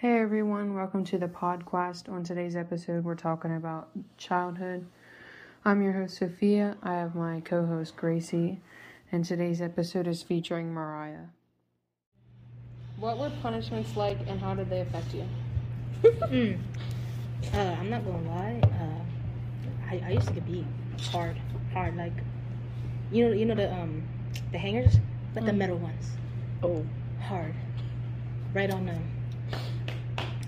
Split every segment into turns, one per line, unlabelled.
Hey everyone, welcome to the podcast. On today's episode, we're talking about childhood. I'm your host, Sophia. I have my co host, Gracie, and today's episode is featuring Mariah. What were punishments like and how did they affect you?
Mm. Uh, I'm not gonna lie. Uh, I, I used to get beat hard, hard. Like, you know, you know the um, the hangers, but the
Mm.
metal ones,
Oh,
hard, right on them.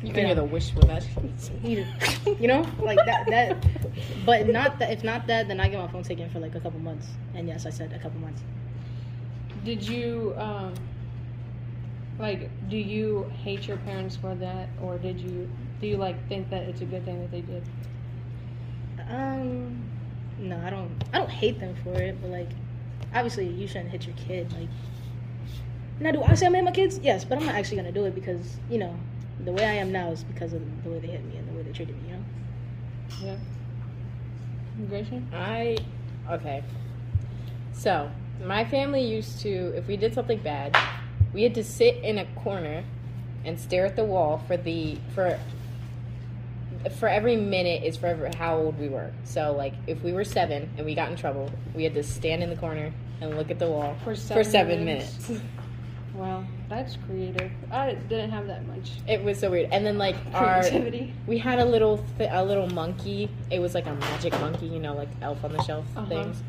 You can hear the wish with that.
You know, like that. That, but not that. If not that, then I get my phone taken for like a couple months. And yes, I said a couple months.
Did you, um, like, do you hate your parents for that, or did you, do you, like, think that it's a good thing that they did?
Um, no, I don't. I don't hate them for it, but like, obviously, you shouldn't hit your kid. Like, now, do I say I'm hit my kids? Yes, but I'm not actually gonna do it because you know, the way I am now is because of the way they hit me and the way they treated me. You know.
Yeah. Gracie?
I okay. So my family used to, if we did something bad, we had to sit in a corner and stare at the wall for the for for every minute is forever how old we were. So like if we were seven and we got in trouble, we had to stand in the corner and look at the wall
For
for
seven
seven
minutes?
minutes.
Wow, that's creative. I didn't have that much
It was so weird. And then like our
creativity.
we had a little th- a little monkey. It was like a magic monkey, you know, like Elf on the Shelf
Uh-huh.
things.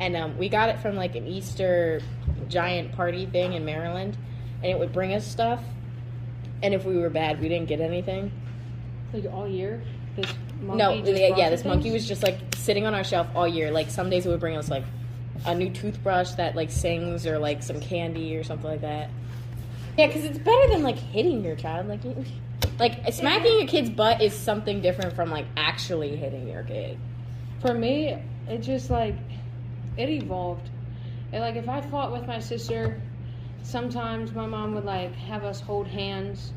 And um, we got it from like an Easter giant party thing in Maryland, and it would bring us stuff. And if we were bad, we didn't get anything.
Like all year? This monkey
no, yeah, yeah, this monkey was just like sitting on our shelf all year. Like some days it would bring us like a new toothbrush that like sings or like some candy or something like that. Yeah, because it's better than like hitting your child. Like, like smacking a kid's butt is something different from like actually hitting your kid.
For me, it just like it evolved. And like if I fought with my sister, sometimes my mom would like have us hold hands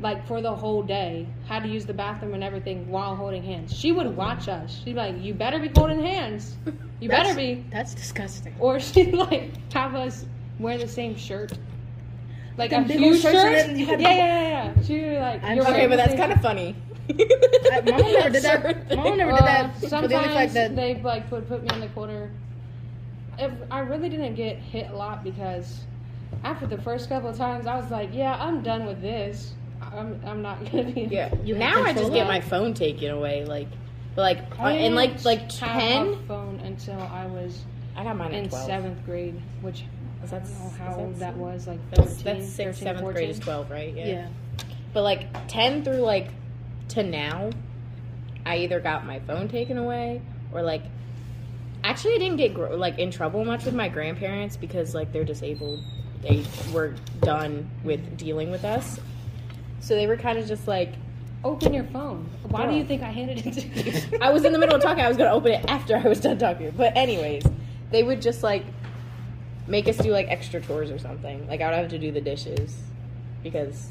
like for the whole day, how to use the bathroom and everything while holding hands. She would watch us. She'd be like, "You better be holding hands. You better be."
That's disgusting.
Or she'd like have us wear the same shirt. Like
Them
a huge shirt.
you
Yeah, yeah, yeah, yeah. She'd be like,
I'm
"You're
Okay, but that's kind of funny.
I- mom never did that. Mom never did that.
Uh,
the
sometimes
only fact that
they like would put me in the corner. If I really didn't get hit a lot because after the first couple of times I was like, yeah, I'm done with this. I'm I'm not gonna be.
Yeah.
You
now I just get my phone taken away. Like, like
I uh,
in like
didn't
like
have
ten.
a phone until I was
I got mine
in
twelve.
seventh grade, which
Is
I
that,
don't know
is
how
that
old that was, like
That's,
13,
that's sixth,
13,
seventh
14.
grade is twelve, right?
yeah.
But like ten through like to now, I either got my phone taken away or like. Actually, I didn't get gr- like in trouble much with my grandparents because like they're disabled. They were done with dealing with us, so they were kind of just like.
Open your phone. Why do you think I handed it to you?
I was in the middle of talking. I was gonna open it after I was done talking. But anyways, they would just like make us do like extra chores or something. Like I would have to do the dishes because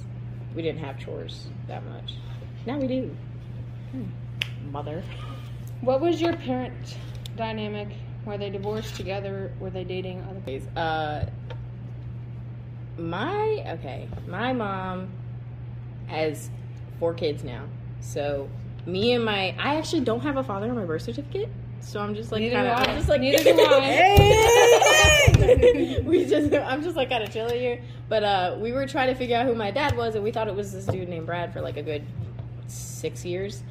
we didn't have chores that much. Now we do. Hmm. Mother.
what was your parent dynamic? Were they divorced together? Were they dating other people?
Uh, my okay, my mom has four kids now. So me and my I actually don't have a father on my birth certificate. So I'm just like kind of. I'm just like
Neither do I.
we just I'm just like kind of chilling here. But uh we were trying to figure out who my dad was and we thought it was this dude named Brad for like a good 6 years.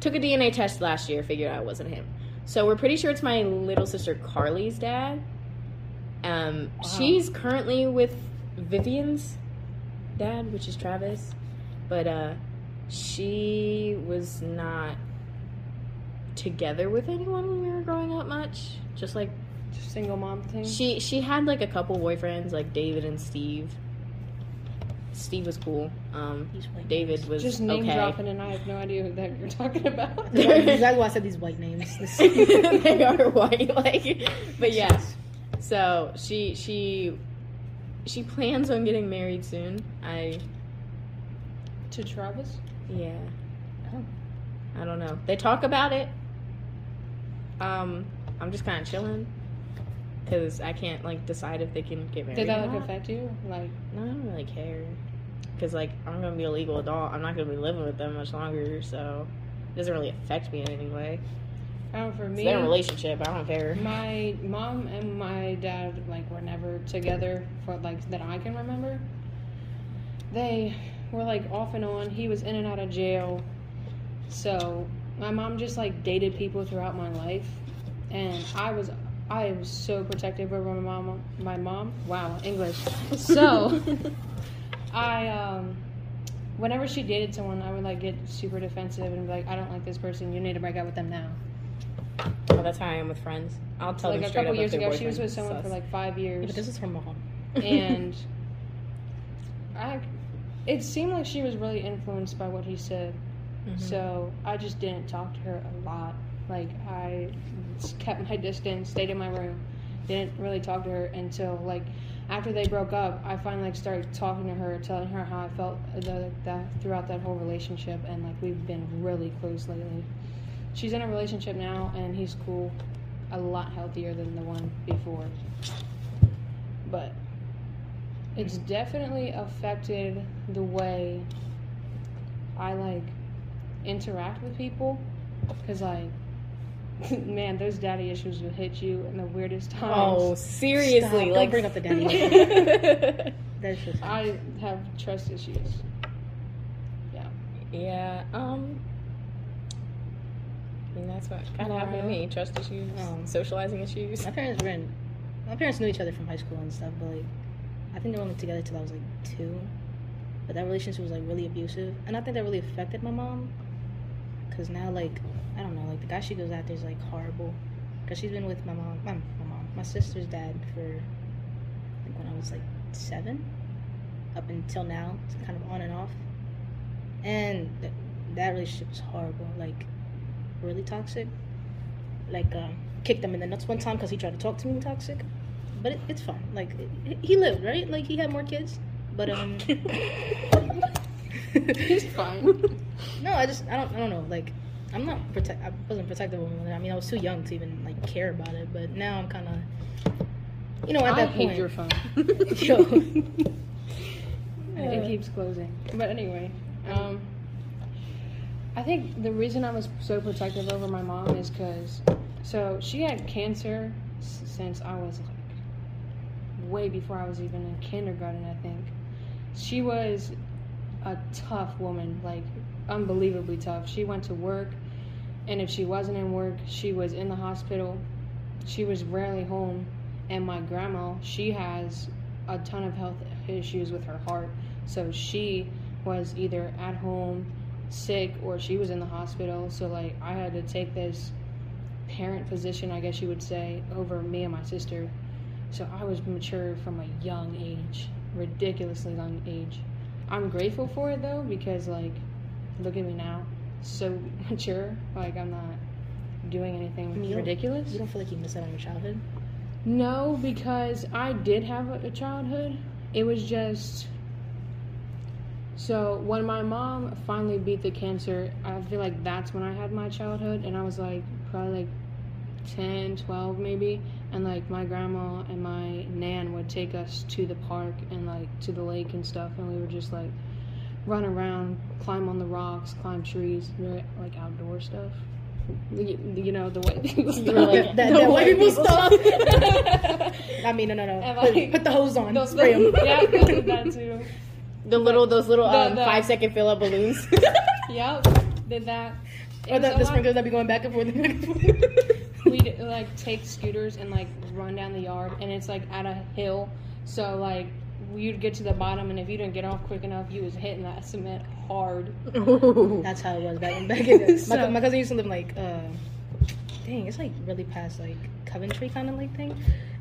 Took a DNA test last year, figured out it wasn't him. So we're pretty sure it's my little sister Carly's dad. Um
Wow.
she's currently with Vivian's dad, which is Travis. But uh she was not together with anyone when we were growing up much. Just like
Just single mom thing.
she she had like a couple boyfriends, like David and Steve. Steve was cool. Um,
These white
David was
just name
okay.
dropping, and I have no idea who that you're talking about.
names. That's why I said these white names. This-
they are white, like, but yeah. So she she she plans on getting married soon. I
to Travis.
yeah.
Oh.
I don't know. They talk about it. Um, I'm just kind of chilling because I can't like decide if they can get married.
Did that like affect you? Like,
No, I don't really care. because like I'm gonna be a legal adult. I'm not gonna be living with them much longer, so it doesn't really affect me in any way.
Oh, for
It's their relationship. I don't care.
my mom and my dad like were never together for like that I can remember. They were like off and on. He was in and out of jail. So my mom just like dated people throughout my life, and I was I was so protective over my mom. My mom, wow, English. So I um. Whenever she dated someone, I would like get super defensive and be like, "I don't like this person. You need to break up with them now."
Oh, that's how I am with friends. I'll tell you,
like
them
a
straight
couple years ago, she was with someone for like five
Yeah,
years,
but this is her mom.
and I, it seemed like she was really influenced by what he said.
Mhm.
So I just didn't talk to her a lot. Like I kept my distance, stayed in my room, didn't really talk to her until like after they broke up. I finally like started talking to her, telling her how I felt the, that throughout that whole relationship, and like we've been really close lately. She's in a relationship now, and he's cool, a lot healthier than the one before. But it's definitely affected the way I like interact with people because like man those daddy issues will hit you in the weirdest times
Oh, seriously!
Stop. Don't
Like
bring up the daddy
daddy.
That's just
i have trust issues
Yeah. yeah. Um. I mean, that's what kind of happened to me. Trust issues,
Um,
socializing issues.
my parents were in. My parents knew each other from high school and stuff, but like, I think they were only together till I was like two. But that relationship was like really abusive, and I think that really affected my mom. Cause now, like, I don't know, like the guy she goes after is like horrible. Cause she's been with my mom, my, my mom, my sister's dad for, like when I was like seven, up until now, it's kind of on and off. And th- that relationship was horrible, like really toxic. Like, um, kicked him in the nuts one time because he tried to talk to me toxic. But it, it's fine. Like it, he lived, right? Like he had more kids. But um,
he's fine
no, I just I don't I don't know. Like I'm not protect. I wasn't protective of him. I mean, I was too young to even like care about it. But now I'm kind of, you know, at
i
that
hate
point.
your phone
Yo.
it keeps closing but anyway um i think the reason i was so protective over my mom is because so she had cancer since i was like way before i was even in kindergarten i think. She was a tough woman like unbelievably tough. She went to work and if she wasn't in work she was in the hospital. She was rarely home and my grandma she has a ton of health issues with her heart. So she was either at home sick or she was in the hospital. So like i had to take this parent position i guess you would say over me and my sister so i was mature from a young age ridiculously young age i'm grateful for it though because like look at me now so mature like i'm not doing anything
You
ridiculous
You don't feel like you missed out on your childhood?
no, because I did have a, a childhood. It was just. So when my mom finally beat the cancer, I feel like that's when I had my childhood, and I was like probably like 10, 12 maybe. And like my grandma and my nan would take us to the park and like to the lake and stuff, and we would just like run around, climb on the rocks, climb trees, really, like outdoor stuff. You, you know the way people
You were like,
That- that-
the
that
white
white
people
people
stuff.
I mean, no, no, no. Put,
like,
put the hose on.
Those-
spray 'em.
yeah, I did that too.
the little, those little
The-
um,
the-
five second fill up balloons.
Yep, did that. It
Or
was
the,
a
the
lot-
sprinklers that be going back and forth. back and forth.
We'd like take scooters and like run down the yard, and it's like at a hill, so like you'd get to the bottom, and if you didn't get off quick enough, you was hitting that cement hard.
That's how it was back in back in the, my,
So-
my cousin used to live like uh dang, it's like really past like Coventry kind of like thing.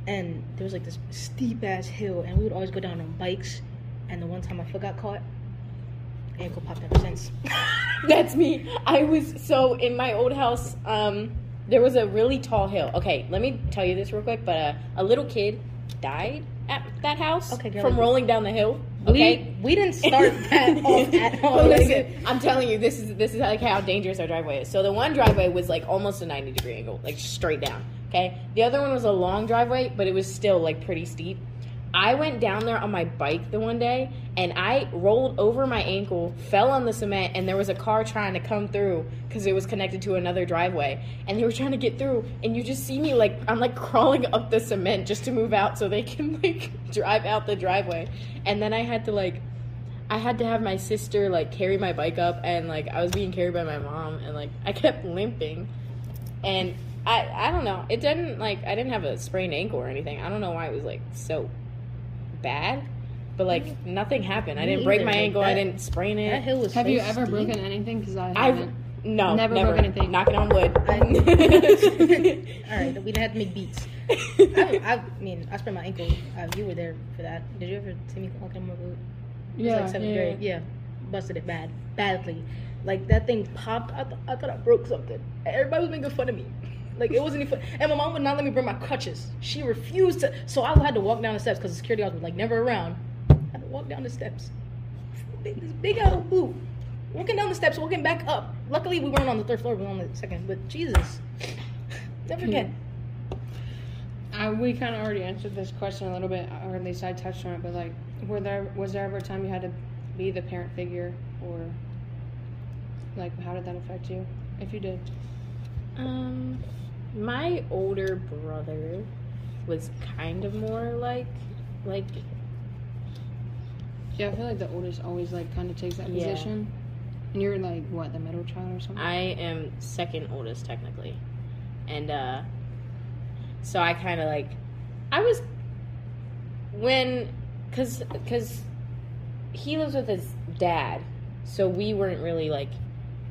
And there was like this steep ass hill and we would always go down on bikes and the one time my foot got caught, ankle popped ever since.
That's me. I was so in my old house. Um, there was a really tall hill. Okay, let me tell you this real quick. But uh, a little kid died at that house
Okay, girl.
from rolling down the hill. Okay.
We we didn't start that off at all.
Listen, I'm telling you, this is this is like how dangerous our driveway is. So the one driveway was like almost a 90 degree angle, like straight down. Okay. The other one was a long driveway, but it was still like pretty steep. I went down there on my bike the one day and I rolled over my ankle, fell on the cement, and there was a car trying to come through because it was connected to another driveway. And they were trying to get through, and you just see me like I'm like crawling up the cement just to move out so they can like drive out the driveway. And then I had to like I had to have my sister like carry my bike up and like I was being carried by my mom and like I kept limping and I I don't know. It didn't like I didn't have a sprained ankle or anything. I don't know why it was like so bad. But like nothing happened. I didn't break
either,
my
like,
ankle. I
that-
didn't sprain
That
it.
hill was.
Have
so
you ever
steep.
broken anything? Because I
I
haven't.
no
Never
never,
broken anything.
Knocking on wood.
All right, we didn't have to make beats. I, I mean, I sprained my ankle. Uh, you were there for that. Did you ever see me walking on my boot? It was
Yeah,
like seventh
yeah,
grade. Yeah, busted it bad, badly. Like that thing popped. I, th- I thought I broke something. Everybody was making fun of me. Like it wasn't even. Fun. And my mom would not let me bring my crutches. She refused to. So I had to walk down the steps because the security guards were like never around. I had to walk down the steps. Big, this big old boot. Walking down the steps, walking back up. Luckily, we weren't on the third floor. We were on the second. But Jesus, never again.
I, we kind of already answered this question a little bit, or at least I touched on it. But like, were there was there ever a time you had to be the parent figure, or like, how did that affect you, if you did?
Um, my older brother was kind of more like, like
Yeah, I feel like the oldest always like kind of takes that
Yeah.
position, and you're like what the middle child or something.
I am second oldest technically, and uh, so I kind of like, I was when, cause cause he lives with his dad, so we weren't really like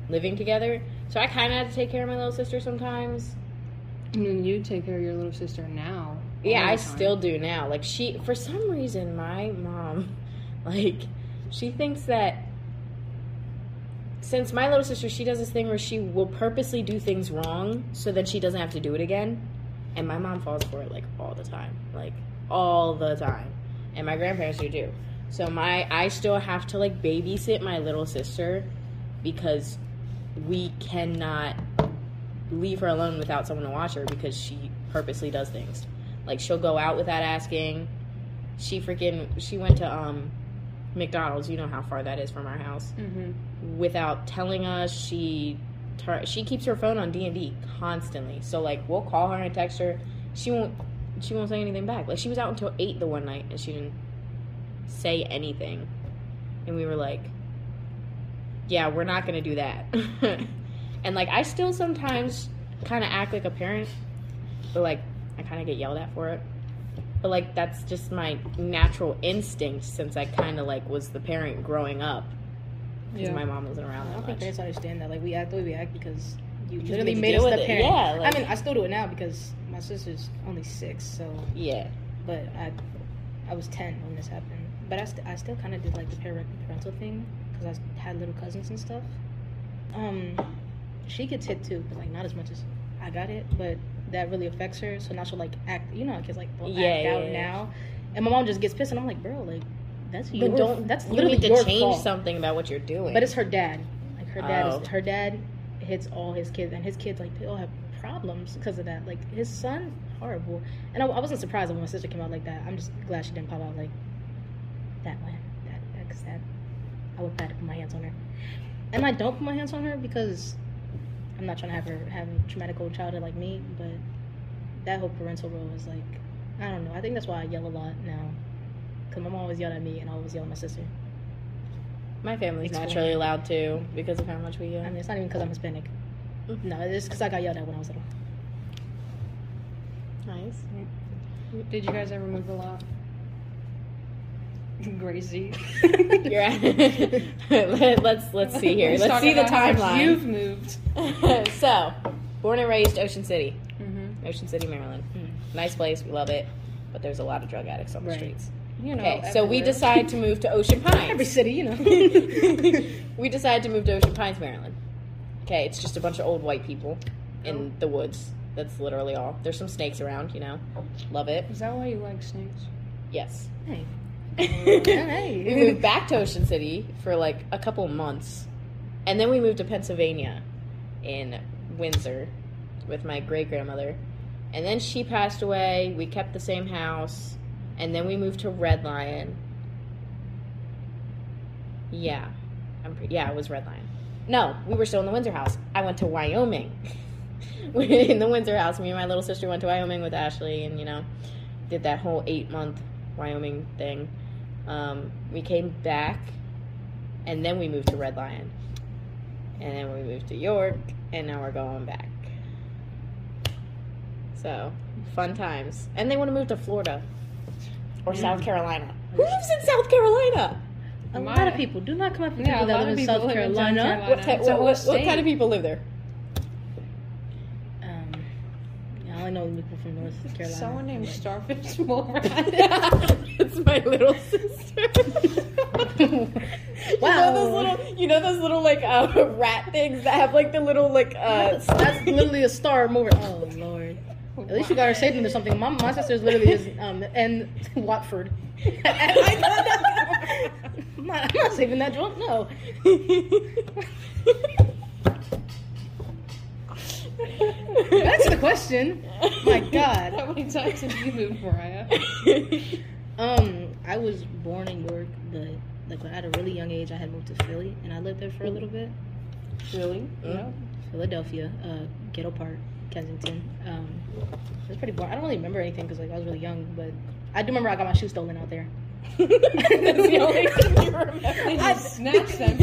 living together. So I kind of had to take care of my little sister sometimes.
I mean, you take care of your little sister now.
Yeah, I still do now. Like she, for some reason, my mom, like, she thinks that since my little sister, she does this thing where she will purposely do things wrong so that she doesn't have to do it again, and my mom falls for it like all the time, like all the time, and my grandparents do too. So my, I still have to like babysit my little sister because we cannot leave her alone without someone to watch her because she purposely does things. Like she'll go out without asking. She freaking she went to um McDonald's. You know how far that is from our house.
Mhm.
Without telling us, she tur- she keeps her phone on D and D constantly. So like we'll call her and text her. She won't she won't say anything back. Like she was out until eight the one night and she didn't say anything. And we were like, yeah, we're not gonna do that. and like I still sometimes kind of act like a parent, but like I kind of get yelled at for it. But like that's just my natural instinct since I kind of like was the parent growing up because
Yeah.
my mom wasn't around
I don't think parents understand that. Like we act the way we act because you
Because
literally made
deal
us
with
the
it.
parent.
Yeah, like-
I mean, I still do it now because my sister's only six, so
Yeah,
but I I was ten when this happened. But I, st- I still kind of did like the parent parental thing because I had little cousins and stuff. Um, she gets hit too, but like not as much as I got it, but that really affects her. So now she'll like act. You know, how kids like will
Yeah,
act
yeah,
out
yeah.
now, and my mom just gets pissed, and I'm like, bro, like that's your
don't
that's literally you
need to
your
change
fault.
something about what you're doing.
But it's her dad. Like her dad
Oh.
is her dad hits all his kids, and his kids like they all have problems because of that. Like his son, horrible. And I, I wasn't surprised when my sister came out like that. I'm just glad she didn't pop out like that one. That because that I would bad to put my hands on her. And I don't put my hands on her because I'm not trying to have her have a traumatic old childhood like me. But that whole parental role is like I don't know. I think that's why I yell a lot now. Cause my mom always yelled at me, and I always yell at my sister.
my family's
Explain.
naturally loud too because of how much we
I
yell.
mean, it's not even because I'm Hispanic.
Mm.
No, it's because I got yelled at when I was little.
Nice.
Did you guys ever move a lot? Gracie.
You're Let- let's let's see here. Let's,
talk
see the
about how much
timeline.
You've moved.
so, born and raised Ocean City,
Mm-hmm.
Ocean City, Maryland.
Hmm.
Nice place, we love it, but there's a lot of drug addicts on the
Right.
streets.
You know.
Okay, so we decide to move to Ocean Pines.
Every city, you know.
we decided to move to Ocean Pines, Maryland. Okay, it's just a bunch of old white people in the woods. That's literally all. There's some snakes around, you know. Love it.
Is that why you like snakes?
Yes.
hey.
we moved back to Ocean City for like a couple months. And then we moved to Pennsylvania in Windsor with my great grandmother. And then she passed away. We kept the same house. and then we moved to Red Lion. Yeah, pre- yeah, it was Red Lion. No, we were still in the Windsor house. I went to Wyoming. in the Windsor house, me and my little sister went to Wyoming with Ashley, and you know, did that whole eight month Wyoming thing. Um, we came back, and then we moved to Red Lion, and then we moved to York, and now we're going back. So fun times, and they want to move to Florida or South Carolina. Who lives in South Carolina?
A
My-
lot of people do not come up with
Yeah,
people that
lot
live in South
live in South
Carolina.
Carolina.
What, type,
It's
what, what, what kind of people live there?
Um, yeah, I know people from North Carolina.
Someone named
but-
Starfish Mulrad.
it's my little sister.
Wow.
You know those little, you know those little like uh, rat things that have like the little like uh.
That's, that's literally a star mover. Oh lord. At least you got her saved into something. My, my sister's literally is um and Watford. I'm not, I'm not saving that joke. No. To the question. My God.
How many times have you moved, Mariah?
Um, I was born in York, but like at a really young age, I had moved to Philly, and I lived there for a little bit.
Really?
yeah.
Philadelphia, uh, Ghetto Park, Kensington. Um, it was pretty boring. I don't really remember anything because like I was really young, but I do remember I got my shoes stolen out there.
That's the only thing you remember.
Just snatched them.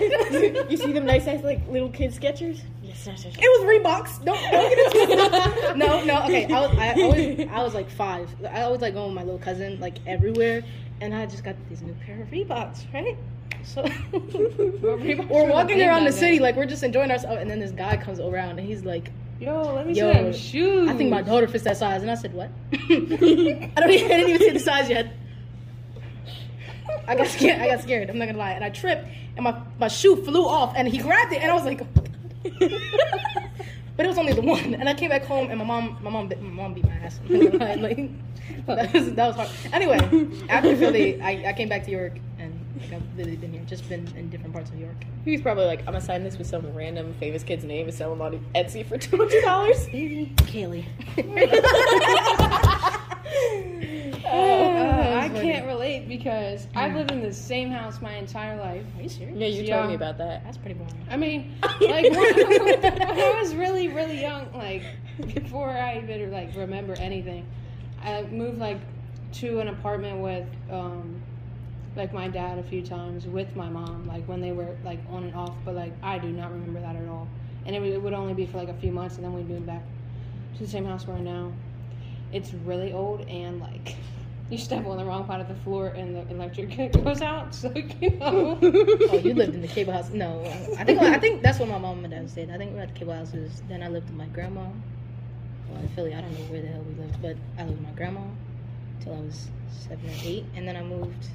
you see them nice ass like little kid Skechers? Yes, snatch, snatch,
It was Reeboks. Don't, don't get it. No, no. Okay, I was I always I was like five. I always like going with my little cousin like everywhere, and I just got this new pair of Reeboks, right? So
Reeboks
we're walking around the city like we're just enjoying ourselves, and then this guy comes around and he's like,
Yo, let me
Yo,
see them shoes.
"I think my daughter fits that size," and I said, "What?" I don't. Even, I didn't even see the size yet. I got scared. I got scared. I'm not gonna lie, and I tripped, and my my shoe flew off, and he grabbed it, and I was like. But it was only the one, and I came back home, and my mom, my mom, bit, my mom beat my ass. like, that was that was hard. Anyway, after Philly, I, I came back to York, and like, I've literally been here, just been in different parts of York.
He's probably like, I'm gonna sign this with some random famous kid's name and sell them on Etsy for two hundred dollars.
Kaylee.
Uh, I can't relate because I've lived in the same house my entire life.
Are you serious?
Yeah, you
Yeah.
told me about that.
That's pretty boring.
I mean, like when, when I was really, really young, like before I even like remember anything, I moved like to an apartment with um like my dad a few times with my mom, like when they were like on and off. But like I do not remember that at all, and it, would- it would only be for like a few months, and then we'd move back to the same house we're in now. It's really old and like. You step on the wrong part of the floor and the electric goes out, so you know.
Oh, you lived in the cable house? No, I think I think that's what my mom and dad said. I think we were at the cable houses. Then I lived with my grandma. Well, in Philly, I don't know where the hell we lived, but I lived with my grandma till I was seven or eight, and then I moved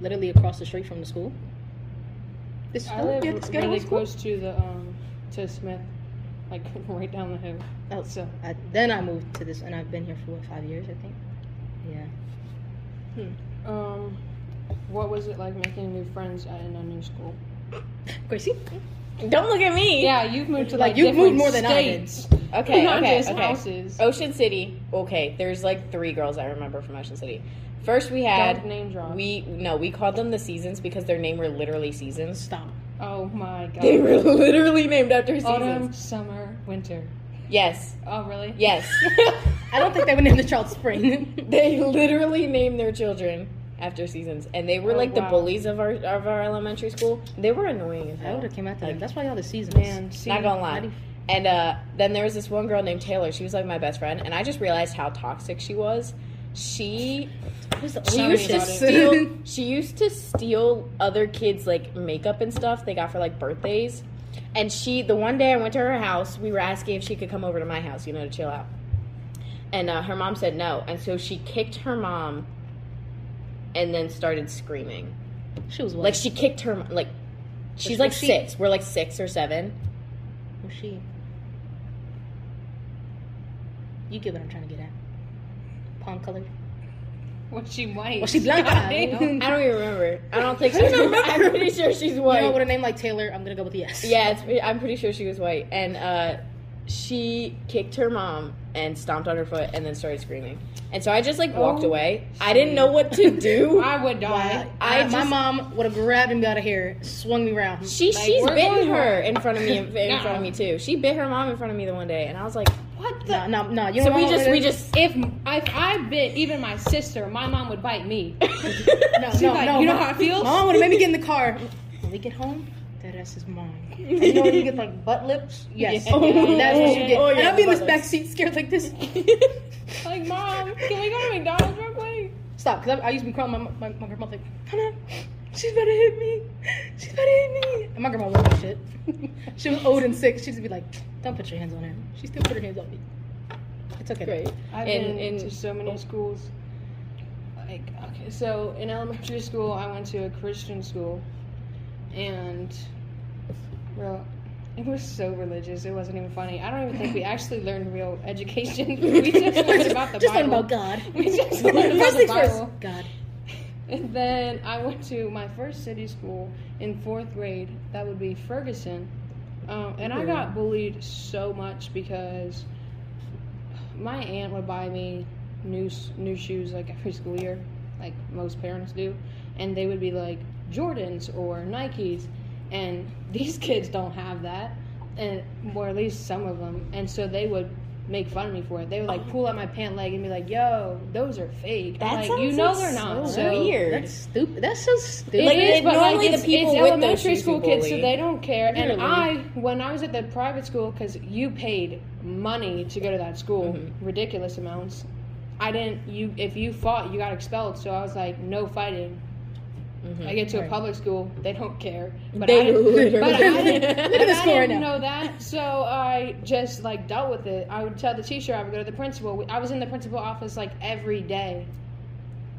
literally across the street from the school. This
I
school,
live
yeah,
really close to the um to Smith, like right down the hill.
Oh,
So
I, then I moved to this, and I've been here for what five years, I think. Yeah.
um, what was it like making new friends at in a new school?
Gracie,
Don't look at me.
Yeah, you've moved to
Like,
like,
you've moved more than I did.
Okay,
not
okay, okay.
houses.
Ocean City. Okay, there's like three girls I remember from Ocean City. First, we
Don't
had
name drop.
we no, we called them the seasons because their name were literally seasons.
stop.
oh my god.
They were literally named after seasons.
Autumn, summer, winter.
Yes,
Oh really?
yes.
I don't think they would name the child Spring.
they literally named their children after seasons, and they were
Oh,
like the bullies of our of our elementary school. They were annoying as
I would have came them.
Like,
That's why y'all the seasons.
Man,
Not gonna lie. And uh, then there was this one girl named Taylor. She was like my best friend, and I just realized how toxic she was. She she used to steal. She used to steal other kids' like makeup and stuff they got for like birthdays. And she, the one day I went to her house, we were asking if she could come over to my house, you know, to chill out. And uh, her mom said no, and so she kicked her mom, and then started screaming.
She was what?
Like she kicked her, like she's
Was
like
she-
six. We're like six or seven.
Was she? You get what I'm trying to get at. Palm colored.
Was she white?
Was she?
Goddamn.
I don't even remember. I don't think she's. I'm pretty sure she's white.
You know, with a name like Taylor, I'm gonna go with yes.
Yeah, it's, I'm pretty sure she was white. And uh, she kicked her mom and stomped on her foot and then started screaming. And so I just like walked
Oh,
away. I didn't know what to do.
I would die.
I
I, my
just-
mom would have grabbed me out of here, swung me around.
She
Like,
she's bitten her
home.
in front of me in, in
Nuh-uh.
front of me too. She bit her mom in front of me the one day, and I was like,
What the?
no, no, no. You
so
know
we just we just
If if I bit even my sister, my mom would bite me.
no,
She's
no,
like,
no.
you know how it feels?
My mom would have made me get in the car. When we get home, that ass is mine. And you know when you get like butt lips? Yes, oh,
Yeah.
that's what you get.
Oh,
and I'd be in
the
this back seat, scared like this.
Like, mom, can we go to McDonald's real quick?
Stop, because I, I used to be crying. My, my, my grandma like, Hannah, she's about to hit me. She's about to hit me. And my grandma loved that shit. she was old and sick. She'd be like, don't put your hands on her. She still put her hands on me. It's okay.
great.
I've
And-
been to so many oh. schools. Like, okay, so in elementary school, I went to a Christian school, and, bro, it was so religious. It wasn't even funny. I don't even think we actually learned real education. we just learned about the
just
Bible.
about God.
We just learned about the Bible.
first. God.
And then I went to my first city school in fourth grade. That would be Ferguson. Um, and I got bullied so much because my aunt would buy me new new shoes like every school year, like most parents do, and they would be like Jordans or Nikes, and these kids don't have that, and or at least some of them, and so they would make fun of me for it. They would like pull out my pant leg and be like, "Yo, those are fake." I'm
That
like, you know they're not.
so
So
weird.
That's stupid. That's so stupid.
it
Like,
is,
it-
but like,
the people
it's
with
elementary
shoes
school
who
kids, so they don't care. And I, when I was at the private school, because you paid money to go to that school,
Mhm.
ridiculous amounts. I didn't. You, if you fought, you got expelled. So I was like, no fighting.
Mhm.
I get to a public school, they don't care. But
They
I didn't, but I didn't,
Look
at
but
this
I didn't
now.
know that, so I just like dealt with it. I would tell the teacher, I would go to the principal. I was in the principal office like every day.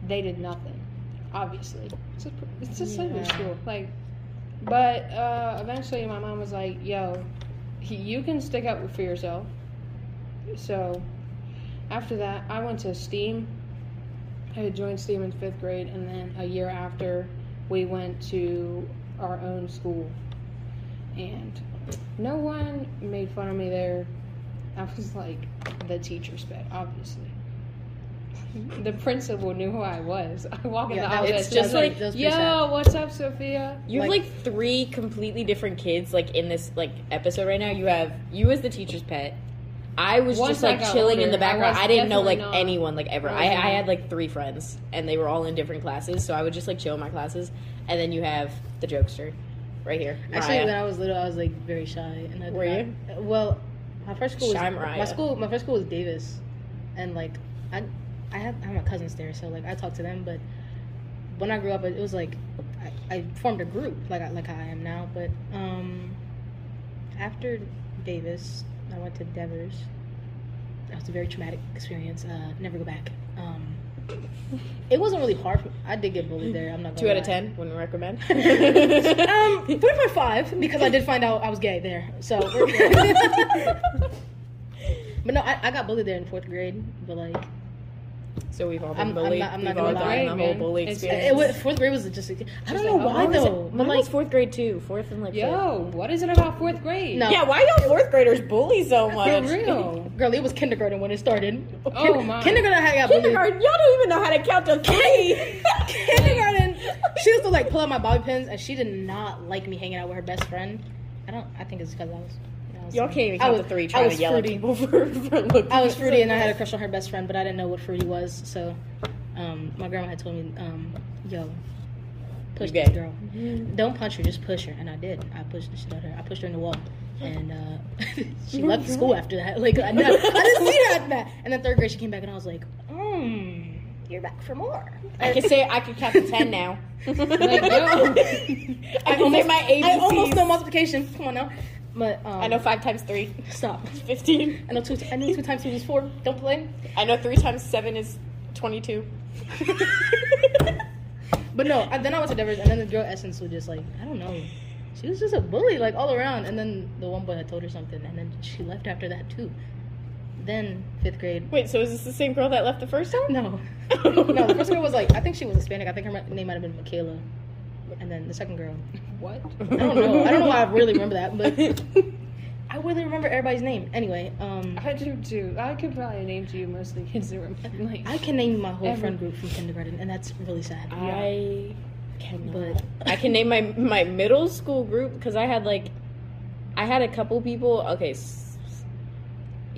They did nothing, obviously. It's a, it's Sunday
Yeah.
school, like. But uh, eventually, my mom was like, "Yo, he, you can stick up for yourself." So, after that, I went to STEAM. I had joined STEAM in fifth grade, and then a year after, we went to our own school. And no one made fun of me there. I was like the teacher's pet, obviously. The principal knew who I was. I walk in
Yeah,
the
that-
office,
it's just
I was
like-
That's
"Yo,
sad.
what's up, Sophia?"
You have
Like-
like three completely different kids like in this like episode right now. You have you as the teacher's pet. I was
Once
just like chilling in the background.
I
I, didn't know like
not-
anyone like ever.
I
I,
was
I
not.
had like three friends and they were all in different classes, so I would just like chill in my classes. And then you have the jokester right here.
Actually, when I was little, I was like very shy. And I
Were
not-
you?
Well, my first school was
Shy
my school. My first school was Davis, and like I, I had I have my cousins there, so like I talked to them. But when I grew up, it was like I, I formed a group like I, like I am now. But um, after Davis, I went to Devers. That was a very traumatic experience. Uh, never go back. Um, it wasn't really hard. For, I did get bullied there. I'm not
two out of ten wouldn't recommend.
Um, three point five because I did find out I was gay there. So, but no, I, I got bullied there in fourth grade. But like,
so we've all been
I'm- I'm
bullied.
not- I'm not
we've all
gonna
done
lie.
the whole
Man,
bully
it's-
experience.
it was, fourth grade was just. I don't
Just
know
like,
why
oh,
Mine was-
though.
Mine
like,
was fourth grade too. Fourth and like fifth.
Yo, what is it about fourth grade?
No.
Yeah, why y'all fourth graders bully so
for
much?
real.
girl, it was kindergarten when it started.
Oh, my.
Kindergarten, I got bullied.
Kindergarten, y'all don't even know how to count to three.
kindergarten. She used to like pull out my bobby pins, and she did not like me hanging out with her best friend. I don't. I think it's because I was. Know, I
Y'all can't even
I
count
was-
to three
I
trying
was
to yell
fruity.
at people for, for looking.
I was fruity and I had a crush on her best friend, but I didn't know what fruity was. So, um, my grandma had told me, um, "Yo, push this girl. Don't punch her, just push her." And I did. I pushed the shit out of her. I pushed her in the wall, and uh, she left school after that. Like I, never, I didn't see her after that. And then third grade, she came back, and I was like, "Hmm, you're back for more."
I can say I can count to ten now.
Like.
I can say
almost,
my.
I almost know multiplication. Come on now. But um,
I know five times three.
Stop.
Fifteen.
I know two. I know two times two is four. Don't play.
I know three times seven is twenty-two.
But no, I, then I went to Devers, and then the girl Essence was just like, I don't know. She was just a bully, like all around. And then the one boy had told her something, and then she left after that too. Then fifth grade.
Wait, so is this the same girl that left the first time?
No, no. The first girl was like, I think she was Hispanic. I think her name might have been Michaela. And then the second girl,
What?
I don't know. I don't know why I really remember that, but I, really remember everybody's name. Anyway, um,
I do too. I could probably name to you most of the kids that were like.
I can name my whole
Every-
friend group from kindergarten, and that's really sad.
I cannot.
But-
I can name my my middle school group because I had like, I had a couple people. Okay, s- s-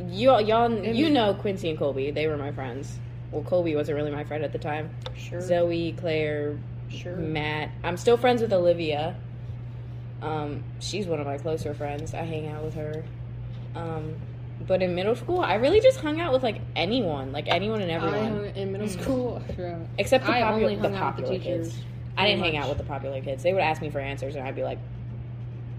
you y'all you know Quincy and Colby. They were my friends. Well, Colby wasn't really my friend at the time.
sure.
Zoe, Claire,
sure.
Matt. I'm still friends with Olivia. Um, she's one of my closer friends. I hang out with her. Um, but in middle school, I really just hung out with like anyone, like anyone and
I
everyone,
hung in middle school. throughout-
except the,
I
popu-
only
the
hung out with
popular
the teachers.
kids. I didn't
pretty
hang out with the popular kids. They would ask me for answers, and I'd be like,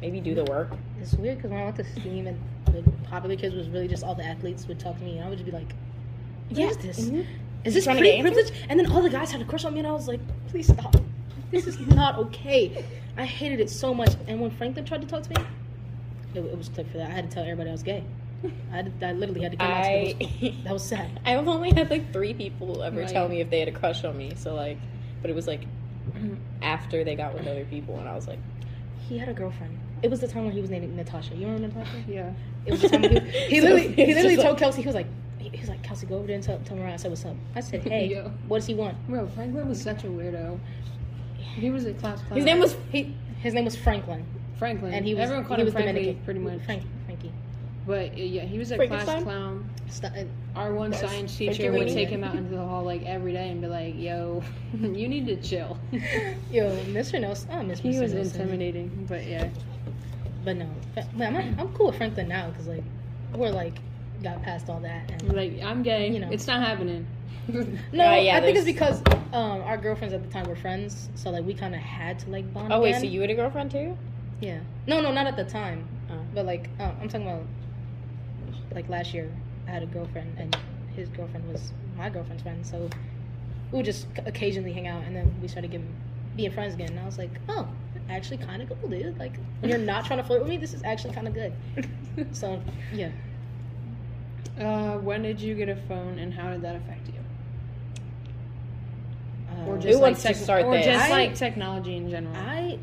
maybe do the work.
It's weird because when I went to STEAM and the popular kids was really just all the athletes would talk to me, and I would just be like, "What is this?
Mhm.
Is this pretty privilege?" And then all the guys had a crush on me, and I was like, "Please stop! This is not okay." I hated it so much. And when Franklin tried to talk to me, it, it was clip for that. I had to tell everybody I was gay. I, had I literally had to come out to
I.
That was sad.
I've only had like three people ever
Right.
tell me if they had a crush on me. So like, but it was like after they got with other people, and I was like,
He had a girlfriend. It was the time when he was dating Natasha. You remember Natasha?
Yeah.
It was the time when he, he
So
literally, he literally told Kelsey, he was like, he, was like, Kelsey, go over there and tell, tell Mariah I said what's up. I said, hey,
Yeah.
what does he want?
Bro, Franklin was such a weirdo. He was a class clown.
his name was
He, his name was Franklin,
Franklin,
and he was
everyone called him Frankie,
Dominican.
pretty much.
Frank, Frankie.
But uh, yeah, he was a class clown.
Uh,
Our one
Yes.
science teacher would take him out into the hall like every day and be like, "Yo, you need to chill."
Yo, Mr. Nelson. I miss
he
Mr.
was
Nelson.
intimidating, but yeah.
But no, but I'm, I'm cool with Franklin now because like we're like got past all that. And,
Like I'm gay.
You know.
it's not happening.
no,
Uh, yeah,
I think it's because um, our girlfriends at the time were friends, so like we kind of had to like bond.
Oh wait,
again.
so you had a girlfriend too?
Yeah. No, no, not at the time.
Oh.
But like, uh, I'm talking about like last year. I had a girlfriend, and his girlfriend was my girlfriend's friend. So we would just occasionally hang out, and then we started getting being friends again. And I was like, oh, actually, kind of cool, dude. Like, when you're not trying to flirt with me, this is actually kind of good. so yeah.
Uh, when did you get a phone, and how did that affect you?
Uh,
Or
Who
just
wants
like
to start
or
this?
just
I-
like technology in general.
I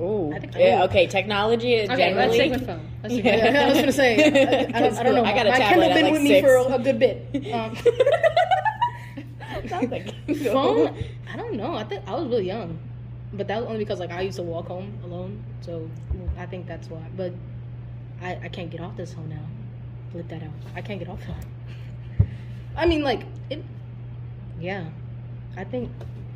Ooh.
I think-
yeah, okay, technology
okay,
generally.
let's take the phone. Let's take
Yeah.
the
I was gonna say I, I, don't, I don't know.
I got a
my
tablet
Kindle
at,
been
like,
with me for a, a good bit. Um,
Nothing.
phone i don't know i think i was really young but that was only because like i used to walk home alone so i think that's why but i i can't get off this phone now flip that out i can't get off that i mean like it yeah i think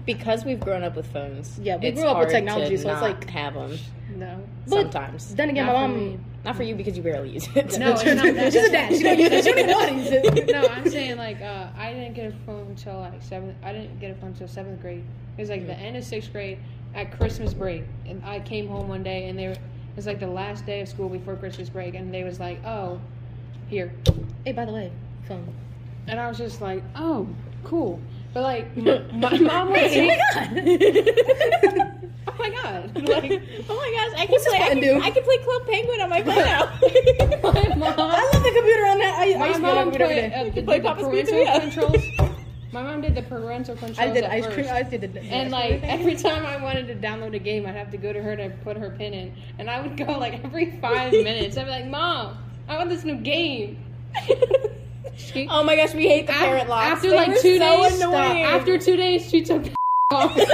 because we've grown up with phones.
Yeah, we grew up with technology,
to
so it's like-
have them
No.
But-
sometimes.
then again
Not
my mom
me.
Not for you because you barely use it.
No, it's not that.
she's a dad she don't use it she don't even want to use it
no, I'm saying like uh, I didn't get a phone until like seventh. I didn't get a phone until seventh grade. It was like the end of sixth grade at Christmas break, and I came home one day and they were. It was like the last day of school before Christmas break, and they was like, "Oh, here,"
hey by the way phone
and I was just like, "Oh, cool." But like, my, my mom would
Hey, oh my god
oh my god! Like,
oh my gosh, I can
What's
play. I can,
do?
I can play Club Penguin on my phone now.
my mom.
i love the computer on that i, I
My
used to be on
mom
the
put
computer
uh, did
play Papa's
parental
Pizzeria.
controls. My mom did the parental controls.
i did ice
first.
cream i did the, the
And like every time I wanted to download a game, I'd have to go to her to put her pin in, and I would go like every five minutes. I'd be like, "Mom, I want this new game." She-
oh my gosh, we hate the parent locks.
After
They
like two
so
days, after two days, she took off.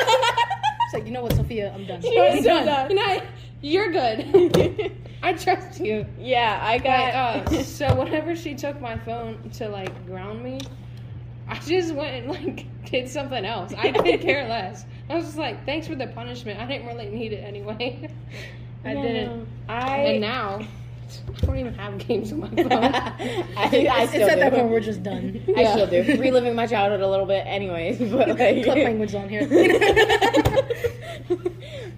It's like, you know what, Sophia, I'm done.
She was
I'm
so
done.
done.
And I, you're good. I trust you.
yeah, I
But,
got.
uh, so whenever she took my phone to like ground me, I just went and like did something else. I could care less. I was just like, thanks for the punishment. I didn't really need it anyway. I
No,
didn't.
I.
And now I don't even have games on my phone.
I, I
it's, at that point we're just done.
I still do. Reliving my childhood a little bit, anyways. But like,
Club language on here.